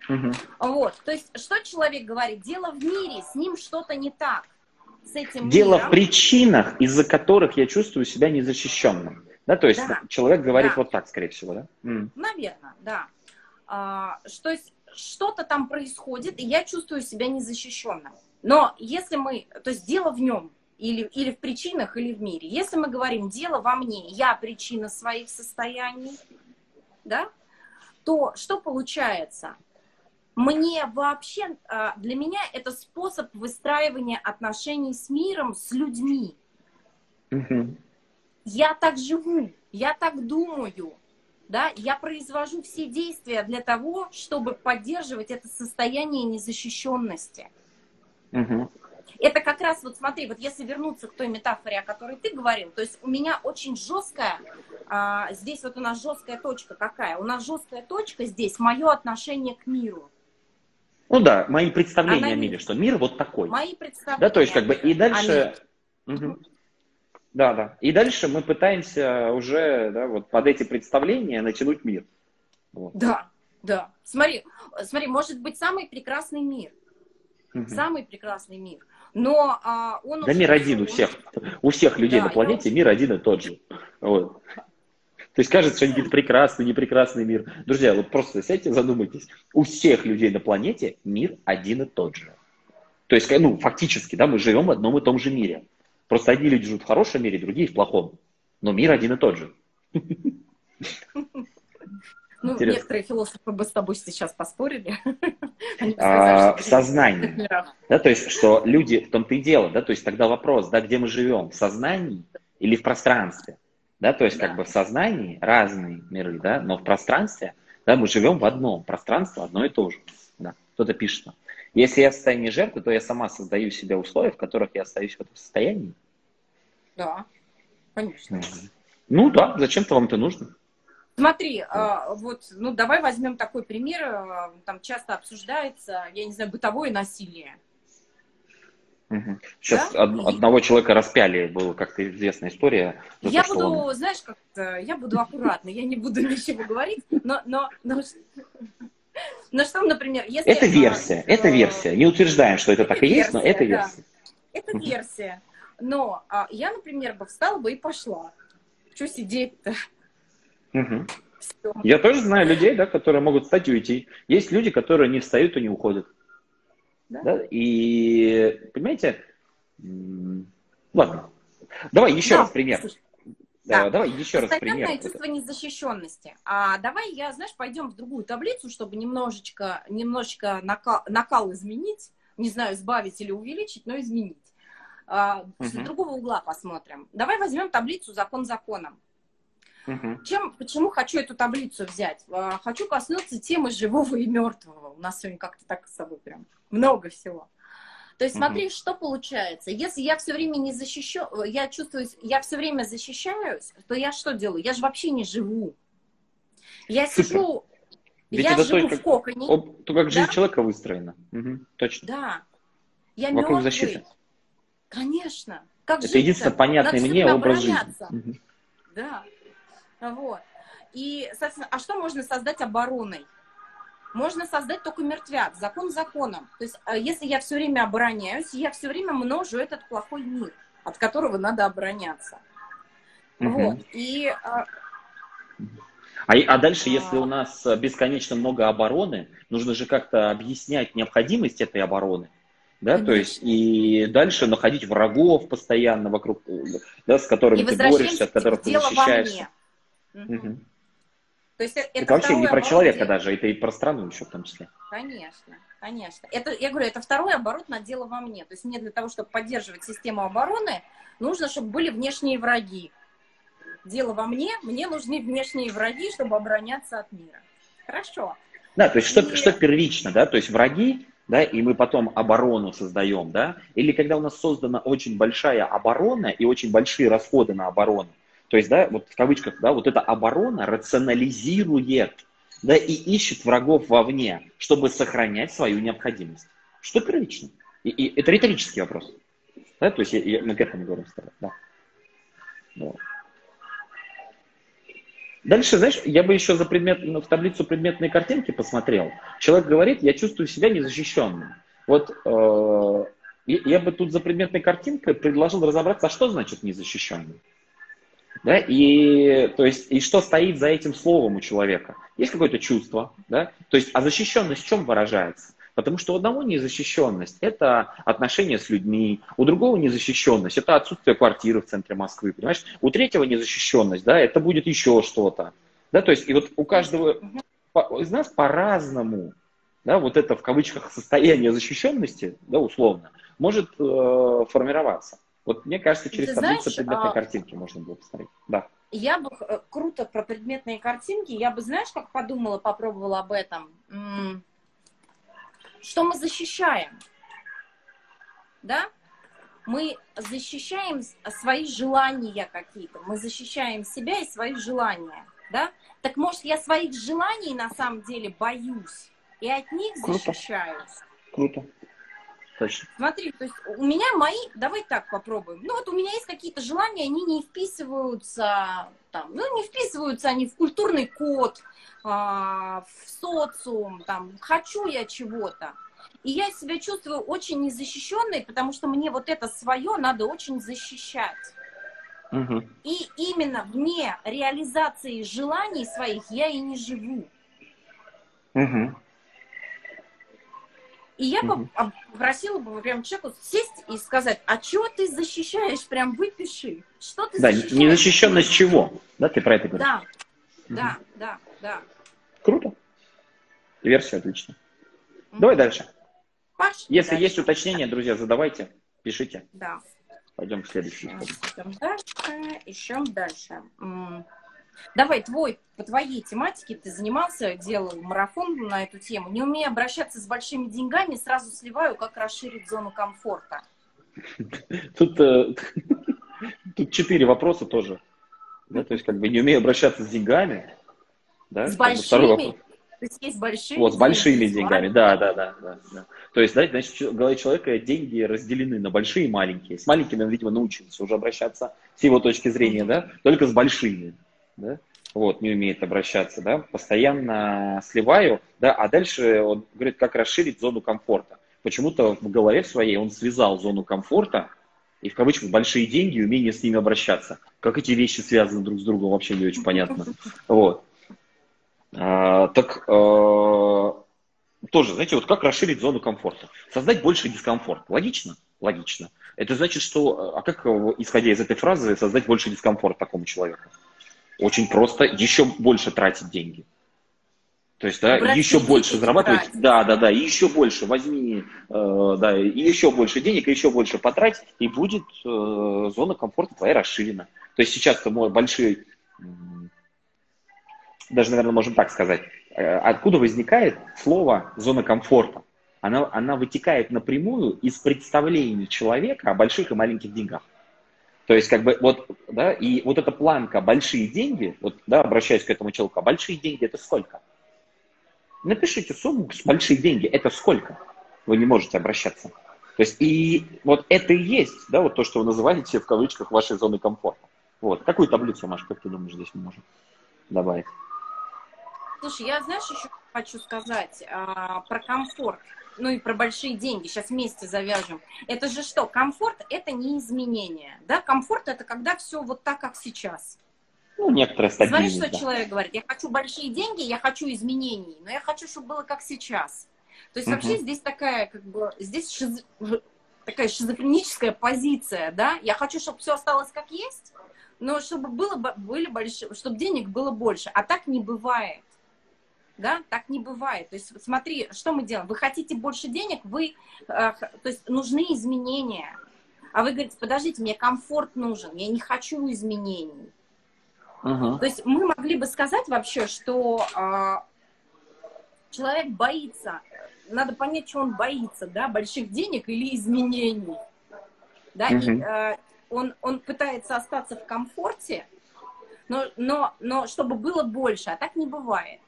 Mm-hmm. Вот. То есть что человек говорит? Дело в мире, с ним что-то не так. С этим Дело миром. в причинах, из-за которых я чувствую себя незащищенным. Да, то есть да. человек говорит да. вот так, скорее всего, да? Mm. Наверное, да. А, что что-то там происходит, и я чувствую себя незащищенным. Но если мы, то есть дело в нем, или, или в причинах, или в мире. Если мы говорим дело во мне, я причина своих состояний, да, то что получается? Мне вообще, а, для меня это способ выстраивания отношений с миром, с людьми. Угу. Я так живу, я так думаю, да, я произвожу все действия для того, чтобы поддерживать это состояние незащищенности. Угу. Это как раз, вот смотри, вот если вернуться к той метафоре, о которой ты говорил, то есть у меня очень жесткая, а, здесь вот у нас жесткая точка какая? У нас жесткая точка здесь, мое отношение к миру. Ну да, мои представления Она... о мире, что мир вот такой. Мои представления. Да, то есть как бы и дальше... Угу. Да, да. И дальше мы пытаемся уже да, вот под эти представления натянуть мир. Вот. Да, да. Смотри, смотри, может быть самый прекрасный мир. Угу. Самый прекрасный мир. Но а, он... Да мир один у всех. У всех людей да, на планете он... мир один и тот же. Вот. То есть кажется, что они какие-то прекрасный, непрекрасный мир. Друзья, вот просто сядьте, задумайтесь. У всех людей на планете мир один и тот же. То есть, ну, фактически, да, мы живем в одном и том же мире. Просто одни люди живут в хорошем мире, другие в плохом. Но мир один и тот же. Ну, Интересно. некоторые философы бы с тобой сейчас поспорили. <laughs> а, в сознании. <laughs> Да, то есть, что люди, в том-то и дело, да, то есть тогда вопрос, да, где мы живем, в сознании или в пространстве? Да, то есть, да. как бы в сознании разные миры, да, но в пространстве, да, мы живем в одном, пространство одно и то же. Да. Кто-то пишет, если я в состоянии жертвы, то я сама создаю себе условия, в которых я остаюсь в этом состоянии. Да, конечно. Ну да, зачем-то вам это нужно. Смотри, а, вот, ну давай возьмем такой пример, а, там часто обсуждается, я не знаю, бытовое насилие. Угу. Сейчас да? од- одного человека распяли, была как-то известная история. Я то, буду, он... знаешь, как-то, я буду аккуратна, я не буду <laughs> ничего говорить, но, но, но, но что, например, если... Это версия, а, это версия. Не утверждаем, что это, это так и есть, но это версия. Да. Это версия. Но а, я, например, бы встала бы и пошла. Что сидеть-то? Угу. Я тоже знаю людей, да, которые могут встать и уйти. Есть люди, которые не встают и не уходят. Да? Да? И, понимаете, ладно. Давай еще да, раз пример. Да, давай еще раз пример. чувство это. незащищенности. А давай я, знаешь, пойдем в другую таблицу, чтобы немножечко, немножечко накал, накал изменить. Не знаю, сбавить или увеличить, но изменить. А, угу. С другого угла посмотрим. Давай возьмем таблицу закон законом. Угу. Чем, почему хочу эту таблицу взять? А, хочу коснуться темы живого и мертвого. У нас сегодня как-то так с собой прям много всего. То есть смотри, угу. что получается. Если я все время не защищу, я чувствую, я все время защищаюсь, то я что делаю? Я же вообще не живу. Я Супер. сижу, Ведь я живу в коконе. Об, то, как да? жизнь человека выстроена. Угу, точно. Да. Я Вокруг мертвый. защиты. Конечно. Как Это единственное понятное мне образ жизни. Угу. Да. Вот. И, соответственно, а что можно создать обороной? Можно создать только мертвят, закон законом. То есть, а если я все время обороняюсь, я все время множу этот плохой мир, от которого надо обороняться. Угу. Вот. И а, а, а дальше, если у нас бесконечно много обороны, нужно же как-то объяснять необходимость этой обороны. Да, то есть и дальше находить врагов постоянно вокруг, да, с которыми и ты борешься, от которых ты защищаешься. Угу. То есть это, это вообще не про человека дело. даже, это и про страну еще в том числе. Конечно, конечно. Это, я говорю, это второй оборот на дело во мне. То есть мне для того, чтобы поддерживать систему обороны, нужно, чтобы были внешние враги. Дело во мне, мне нужны внешние враги, чтобы обороняться от мира. Хорошо. Да, то есть что, и... что первично, да, то есть враги, да, и мы потом оборону создаем, да, или когда у нас создана очень большая оборона и очень большие расходы на оборону, то есть, да, вот в кавычках, да, вот эта оборона рационализирует, да, и ищет врагов вовне, чтобы сохранять свою необходимость. Что первично? И, и это риторический вопрос. Да, то есть я, я, мы к этому говорим с да. да. Дальше, знаешь, я бы еще за предмет, ну, в таблицу предметной картинки посмотрел. Человек говорит, я чувствую себя незащищенным. Вот э, я бы тут за предметной картинкой предложил разобраться, а что значит незащищенным. Да? И, то есть, и что стоит за этим словом у человека? Есть какое-то чувство, да? То есть, а защищенность в чем выражается? Потому что у одного незащищенность – это отношения с людьми, у другого незащищенность – это отсутствие квартиры в центре Москвы, понимаешь? У третьего незащищенность, да, это будет еще что-то. Да, то есть, и вот у каждого из нас по-разному, да, вот это в кавычках состояние защищенности, да, условно, может э, формироваться. Вот мне кажется, через Ты таблицу знаешь, предметной а... картинки можно было посмотреть. Да. Я бы э, круто про предметные картинки. Я бы, знаешь, как подумала, попробовала об этом. Что мы защищаем? да, мы защищаем свои желания какие-то, мы защищаем себя и свои желания, да? Так может я своих желаний на самом деле боюсь и от них Круто. защищаюсь? Круто. Точно. Смотри, то есть у меня мои, давай так попробуем. Ну вот у меня есть какие-то желания, они не вписываются там, ну не вписываются они в культурный код, а, в социум, там, хочу я чего-то. И я себя чувствую очень незащищенной, потому что мне вот это свое надо очень защищать. Угу. И именно вне реализации желаний своих я и не живу. Угу. И я угу. попросила бы прям человеку сесть и сказать, а что ты защищаешь, прям выпиши. Что ты да, защищаешь? незащищенность чего? Да, ты про это говоришь? Да, угу. да, да, да. Круто. Версия отлично. Угу. Давай дальше. Паш, Если дальше. есть уточнения, друзья, задавайте, пишите. Да. Пойдем к следующему. Идем дальше, еще дальше. Давай, твой, по твоей тематике ты занимался, делал марафон на эту тему. Не умея обращаться с большими деньгами, сразу сливаю, как расширить зону комфорта. Тут, э, <laughs> тут четыре вопроса тоже. Да, то есть, как бы не умею обращаться с деньгами. Да, с большими? То есть есть большие Вот, с большими деньгами, да, да, да, да, да. То есть, да, значит, в голове человека деньги разделены на большие и маленькие. С маленькими он, видимо, научился уже обращаться, с его точки зрения, да, только с большими, да, вот, не умеет обращаться, да, постоянно сливаю, да, а дальше он говорит, как расширить зону комфорта. Почему-то в голове своей он связал зону комфорта и в кавычках большие деньги и умение с ними обращаться. Как эти вещи связаны друг с другом, вообще не очень понятно. Вот. А, так а, тоже, знаете, вот как расширить зону комфорта? Создать больше дискомфорт. Логично? Логично. Это значит, что, а как, исходя из этой фразы, создать больше дискомфорт такому человеку? Очень просто, еще больше тратить деньги. То есть, да, Брать еще больше зарабатывать, тратить. да, да, да, еще больше возьми, э, да, и еще больше денег, и еще больше потрать, и будет э, зона комфорта твоя расширена. То есть сейчас-то мой большой даже, наверное, можем так сказать, э, откуда возникает слово «зона комфорта». Она, она вытекает напрямую из представлений человека о больших и маленьких деньгах. То есть, как бы, вот, да, и вот эта планка «большие деньги», вот, да, обращаясь к этому человеку, а большие деньги – это сколько? Напишите сумму «большие деньги» – это сколько? Вы не можете обращаться. То есть, и вот это и есть, да, вот то, что вы называете в кавычках вашей зоны комфорта. Вот. Какую таблицу, Маша, как ты думаешь, здесь мы можем добавить? Слушай, я, знаешь, еще хочу сказать а, про комфорт, ну и про большие деньги. Сейчас вместе завяжем. Это же что? Комфорт – это не изменение. Да? Комфорт – это когда все вот так, как сейчас. Ну, некоторая стабильность. Знаешь, что да. человек говорит? Я хочу большие деньги, я хочу изменений, но я хочу, чтобы было как сейчас. То есть угу. вообще здесь такая, как бы, здесь шиз... такая шизофреническая позиция, да? Я хочу, чтобы все осталось как есть, но чтобы было, были большие, чтобы денег было больше. А так не бывает да, так не бывает. То есть смотри, что мы делаем. Вы хотите больше денег, вы, э, то есть нужны изменения. А вы говорите, подождите, мне комфорт нужен, я не хочу изменений. Uh-huh. То есть мы могли бы сказать вообще, что э, человек боится, надо понять, что он боится, да, больших денег или изменений. Да, uh-huh. и, э, он, он пытается остаться в комфорте, но, но, но чтобы было больше, а так не бывает.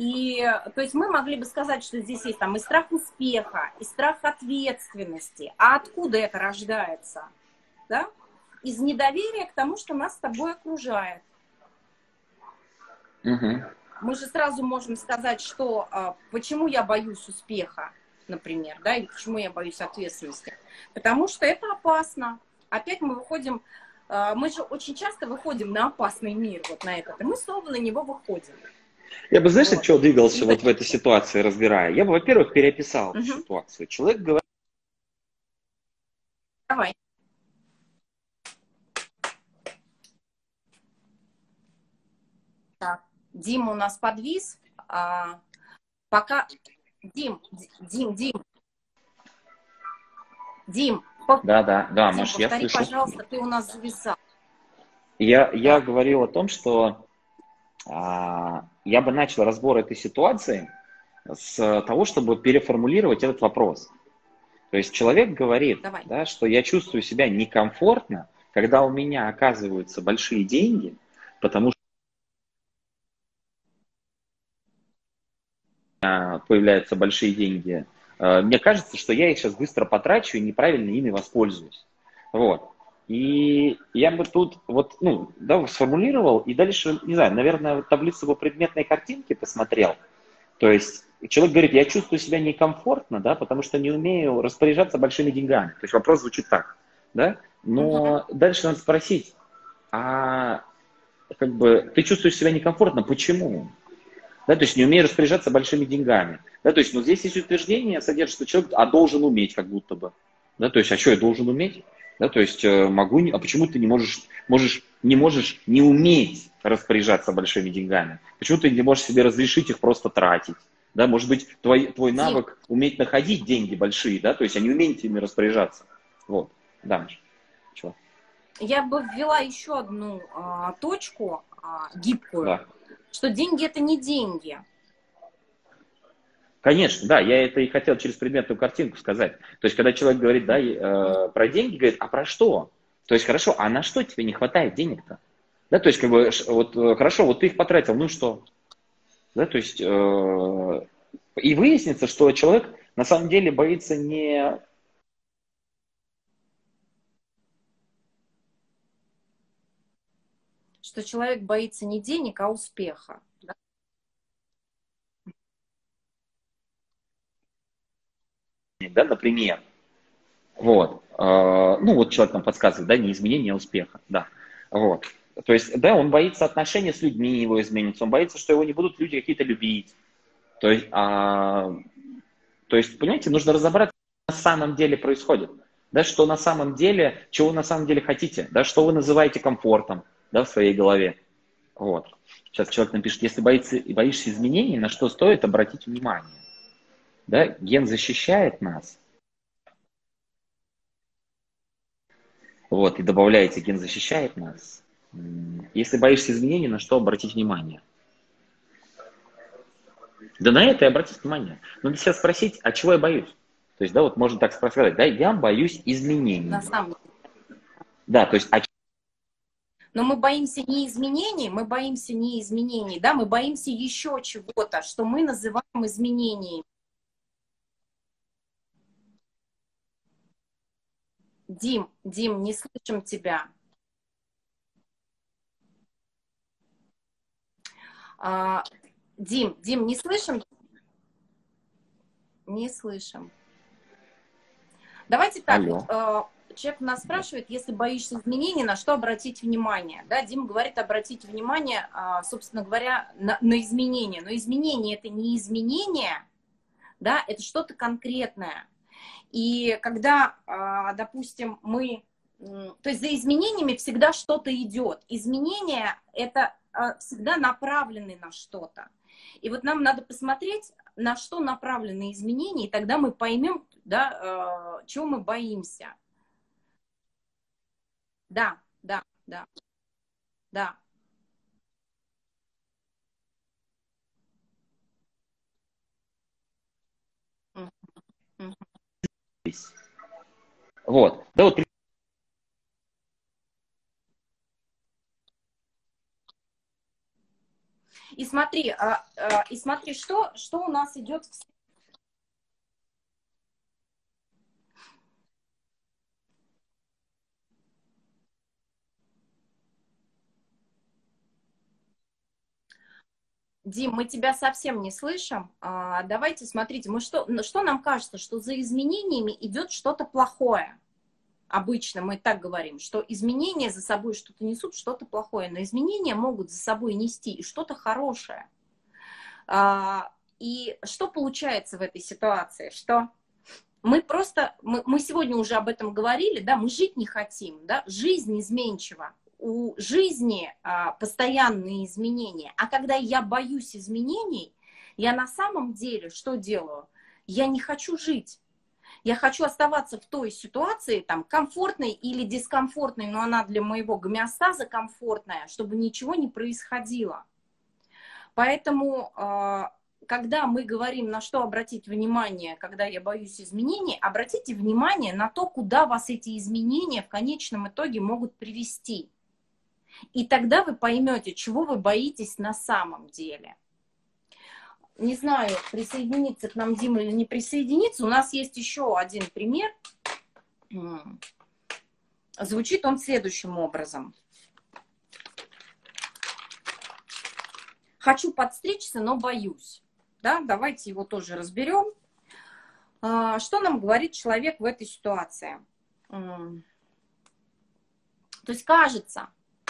И, то есть мы могли бы сказать, что здесь есть там и страх успеха, и страх ответственности. А откуда это рождается? Да? Из недоверия к тому, что нас с тобой окружает. Угу. Мы же сразу можем сказать, что а, почему я боюсь успеха, например, да, и почему я боюсь ответственности. Потому что это опасно. Опять мы выходим, а, мы же очень часто выходим на опасный мир, вот на этот, и мы снова на него выходим. Я бы, знаешь, вот. от чего двигался вот в этой ситуации, разбирая? Я бы, во-первых, переописал угу. ситуацию. Человек говорит... Давай. Так, Дим у нас подвис. А, пока... Дим, Дим, Дим. Дим. Да, да, да, Маш, я слышу. пожалуйста, ты у нас зависал. Я, я говорил о том, что а, я бы начал разбор этой ситуации с того, чтобы переформулировать этот вопрос. То есть человек говорит, да, что я чувствую себя некомфортно, когда у меня оказываются большие деньги, потому что появляются большие деньги, э, мне кажется, что я их сейчас быстро потрачу и неправильно ими воспользуюсь. Вот. И я бы тут вот, ну, да, сформулировал, и дальше, не знаю, наверное, таблицу по предметной картинке посмотрел. То есть человек говорит, я чувствую себя некомфортно, да, потому что не умею распоряжаться большими деньгами. То есть вопрос звучит так, да, но uh-huh. дальше надо спросить, а как бы ты чувствуешь себя некомфортно, почему? Да, то есть не умею распоряжаться большими деньгами. Да, то есть, ну, здесь есть утверждение, содержит, что человек, а должен уметь, как будто бы. Да, то есть, а что я должен уметь? Да, то есть э, могу, а почему ты не можешь, можешь, не можешь не уметь распоряжаться большими деньгами? Почему ты не можешь себе разрешить их просто тратить? Да, может быть, твой, твой навык уметь находить деньги большие, да, то есть, а не уметь ими распоряжаться. Вот, да, Чего? Я бы ввела еще одну а, точку а, гибкую, да. что деньги это не деньги. Конечно, да, я это и хотел через предметную картинку сказать. То есть, когда человек говорит, да, э, про деньги, говорит, а про что? То есть, хорошо, а на что тебе не хватает денег-то? Да, то есть, как бы, вот, э, хорошо, вот ты их потратил, ну что? Да, то есть, э, и выяснится, что человек на самом деле боится не что человек боится не денег, а успеха. да, например. Вот. А, ну, вот человек нам подсказывает, да, не изменение, а успеха, да. Вот. То есть, да, он боится отношения с людьми его изменится, он боится, что его не будут люди какие-то любить. То есть, а, то есть, понимаете, нужно разобраться, что на самом деле происходит. Да, что на самом деле, чего на самом деле хотите, да, что вы называете комфортом, да, в своей голове. Вот. Сейчас человек напишет, если боится, боишься изменений, на что стоит обратить внимание. Да? Ген защищает нас. Вот, и добавляете, ген защищает нас. Если боишься изменений, на что обратить внимание? Да на это и обратить внимание. Надо себя спросить, а чего я боюсь? То есть, да, вот можно так сказать, да, я боюсь изменений. На самом деле. Да, то есть, а но мы боимся не изменений, мы боимся не изменений, да, мы боимся еще чего-то, что мы называем изменениями. Дим, Дим, не слышим тебя. А, Дим, Дим, не слышим? Не слышим. Давайте так, Алло. Э, человек нас спрашивает, если боишься изменений, на что обратить внимание? Да, Дим говорит обратить внимание, а, собственно говоря, на, на изменения. Но изменения это не изменения, да, это что-то конкретное. И когда, а, допустим, мы... То есть за изменениями всегда что-то идет. Изменения — это а, всегда направлены на что-то. И вот нам надо посмотреть, на что направлены изменения, и тогда мы поймем, да, а, чего мы боимся. Да, да, да, да. Вот. Да вот И смотри, а, а, и смотри, что, что у нас идет в Дим, мы тебя совсем не слышим. А, давайте, смотрите, мы что, что нам кажется, что за изменениями идет что-то плохое. Обычно мы так говорим, что изменения за собой что-то несут, что-то плохое. Но изменения могут за собой нести и что-то хорошее. А, и что получается в этой ситуации? Что мы просто, мы, мы сегодня уже об этом говорили, да, мы жить не хотим, да, жизнь изменчива у жизни а, постоянные изменения. А когда я боюсь изменений, я на самом деле что делаю? Я не хочу жить. Я хочу оставаться в той ситуации, там, комфортной или дискомфортной, но она для моего гомеостаза комфортная, чтобы ничего не происходило. Поэтому, э, когда мы говорим, на что обратить внимание, когда я боюсь изменений, обратите внимание на то, куда вас эти изменения в конечном итоге могут привести. И тогда вы поймете, чего вы боитесь на самом деле. Не знаю, присоединиться к нам Дима или не присоединиться. У нас есть еще один пример. Звучит он следующим образом. Хочу подстричься, но боюсь. Да, давайте его тоже разберем. А, что нам говорит человек в этой ситуации? То есть кажется,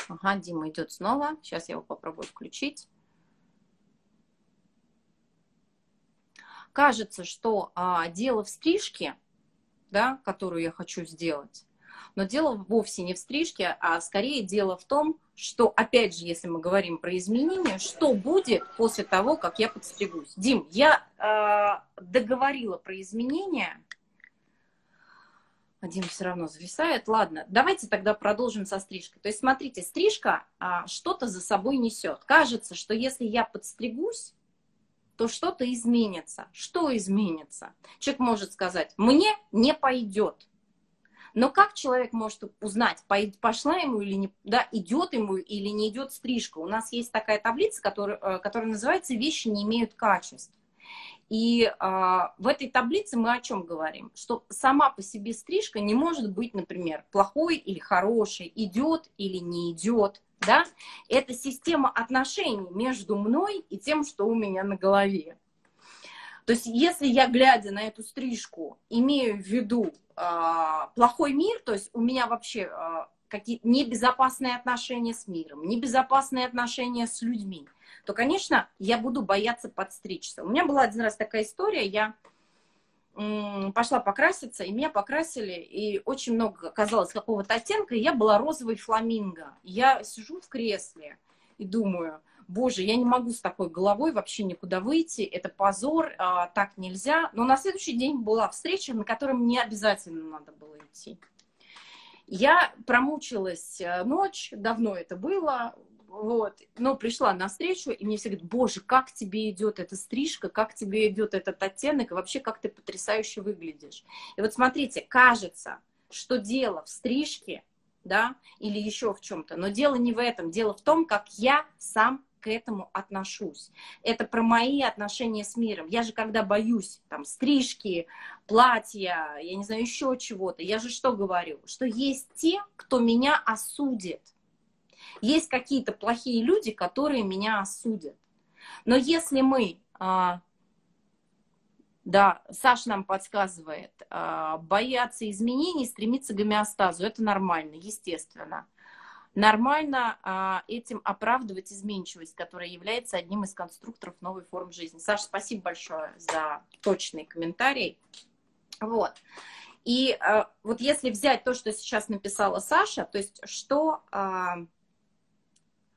ага, Дима идет снова, сейчас я его попробую включить. Кажется, что а, дело в стрижке, да, которую я хочу сделать, но дело вовсе не в стрижке, а скорее дело в том, что, опять же, если мы говорим про изменения, что будет после того, как я подстригусь. Дим, я э, договорила про изменения. Дим все равно зависает. Ладно, давайте тогда продолжим со стрижкой. То есть, смотрите, стрижка а, что-то за собой несет. Кажется, что если я подстригусь, то что-то изменится. Что изменится? Человек может сказать, мне не пойдет. Но как человек может узнать, пошла ему или не, да, идет ему или не идет стрижка? У нас есть такая таблица, которая, э, которая называется «Вещи не имеют качеств». И э, в этой таблице мы о чем говорим? Что сама по себе стрижка не может быть, например, плохой или хорошей, идет или не идет. Да? Это система отношений между мной и тем, что у меня на голове. То есть, если я, глядя на эту стрижку, имею в виду э, плохой мир, то есть у меня вообще э, какие небезопасные отношения с миром, небезопасные отношения с людьми, то, конечно, я буду бояться подстричься. У меня была один раз такая история, я пошла покраситься, и меня покрасили, и очень много оказалось какого-то оттенка, и я была розовой фламинго. Я сижу в кресле и думаю, боже, я не могу с такой головой вообще никуда выйти, это позор, а, так нельзя. Но на следующий день была встреча, на которой мне обязательно надо было идти. Я промучилась э, ночь, давно это было, вот, но пришла на встречу, и мне все говорят, боже, как тебе идет эта стрижка, как тебе идет этот оттенок, и вообще, как ты потрясающе выглядишь. И вот смотрите, кажется, что дело в стрижке, да, или еще в чем-то, но дело не в этом, дело в том, как я сам к этому отношусь. Это про мои отношения с миром. Я же когда боюсь там стрижки, платья, я не знаю, еще чего-то, я же что говорю? Что есть те, кто меня осудит. Есть какие-то плохие люди, которые меня осудят. Но если мы, а, да, Саша нам подсказывает, а, бояться изменений, стремиться к гомеостазу, это нормально, естественно нормально а, этим оправдывать изменчивость, которая является одним из конструкторов новой формы жизни. Саша, спасибо большое за точный комментарий. Вот. И а, вот если взять то, что сейчас написала Саша, то есть что а,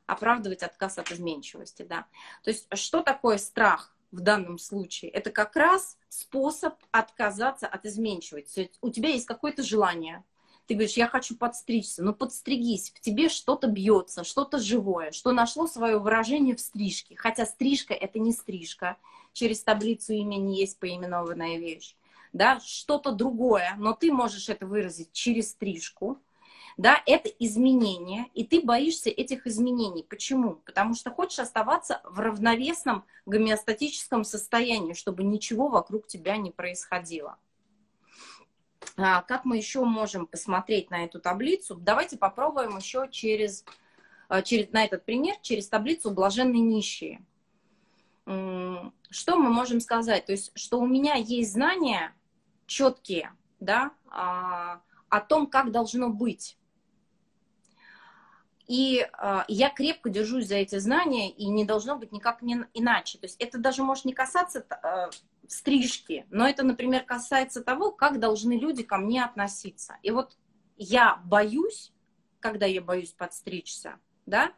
оправдывать отказ от изменчивости, да. То есть что такое страх в данном случае? Это как раз способ отказаться от изменчивости. У тебя есть какое-то желание, ты говоришь, я хочу подстричься, ну подстригись, в тебе что-то бьется, что-то живое, что нашло свое выражение в стрижке. Хотя стрижка это не стрижка, через таблицу имени есть поименованная вещь. Да, что-то другое, но ты можешь это выразить через стрижку, да, это изменение, и ты боишься этих изменений. Почему? Потому что хочешь оставаться в равновесном гомеостатическом состоянии, чтобы ничего вокруг тебя не происходило. А, как мы еще можем посмотреть на эту таблицу? Давайте попробуем еще через, а, через, на этот пример через таблицу «Блаженные нищие». Что мы можем сказать? То есть, что у меня есть знания четкие, да, а, о том, как должно быть. И э, я крепко держусь за эти знания, и не должно быть никак не иначе. То есть это даже может не касаться э, стрижки, но это, например, касается того, как должны люди ко мне относиться. И вот я боюсь, когда я боюсь подстричься, да,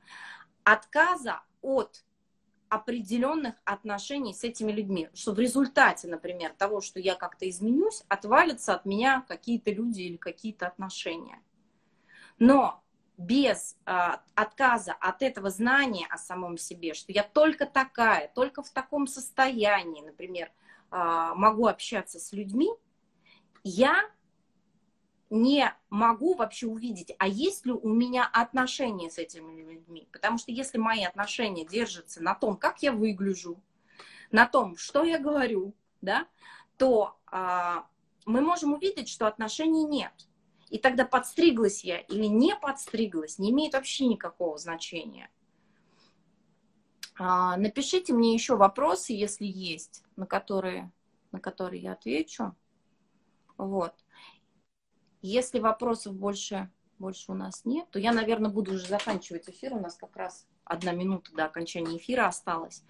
отказа от определенных отношений с этими людьми, что в результате, например, того, что я как-то изменюсь, отвалятся от меня какие-то люди или какие-то отношения. Но без а, отказа от этого знания о самом себе, что я только такая, только в таком состоянии, например, а, могу общаться с людьми, я не могу вообще увидеть, а есть ли у меня отношения с этими людьми. Потому что если мои отношения держатся на том, как я выгляжу, на том, что я говорю, да, то а, мы можем увидеть, что отношений нет. И тогда подстриглась я или не подстриглась, не имеет вообще никакого значения. А, напишите мне еще вопросы, если есть, на которые, на которые я отвечу. Вот. Если вопросов больше, больше у нас нет, то я, наверное, буду уже заканчивать эфир. У нас как раз одна минута до окончания эфира осталась.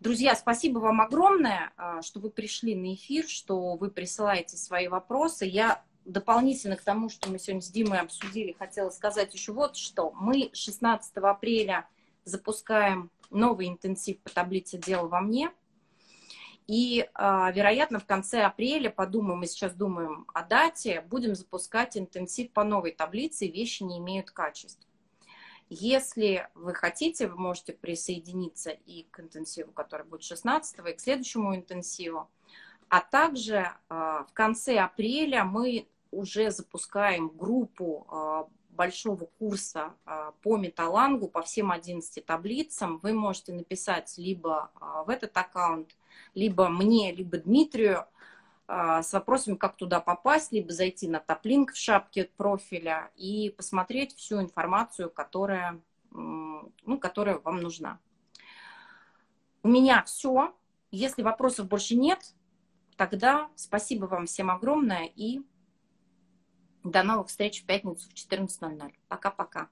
Друзья, спасибо вам огромное, а, что вы пришли на эфир, что вы присылаете свои вопросы. Я дополнительно к тому, что мы сегодня с Димой обсудили, хотела сказать еще вот что. Мы 16 апреля запускаем новый интенсив по таблице «Дело во мне». И, а, вероятно, в конце апреля, подумаем, мы сейчас думаем о дате, будем запускать интенсив по новой таблице «Вещи не имеют качеств». Если вы хотите, вы можете присоединиться и к интенсиву, который будет 16 и к следующему интенсиву. А также а, в конце апреля мы уже запускаем группу а, большого курса а, по металлангу, по всем 11 таблицам. Вы можете написать либо в этот аккаунт, либо мне, либо Дмитрию с вопросами, как туда попасть, либо зайти на топлинк в шапке профиля и посмотреть всю информацию, которая, ну, которая вам нужна. У меня все. Если вопросов больше нет, тогда спасибо вам всем огромное и до новых встреч в пятницу в 14.00. Пока-пока.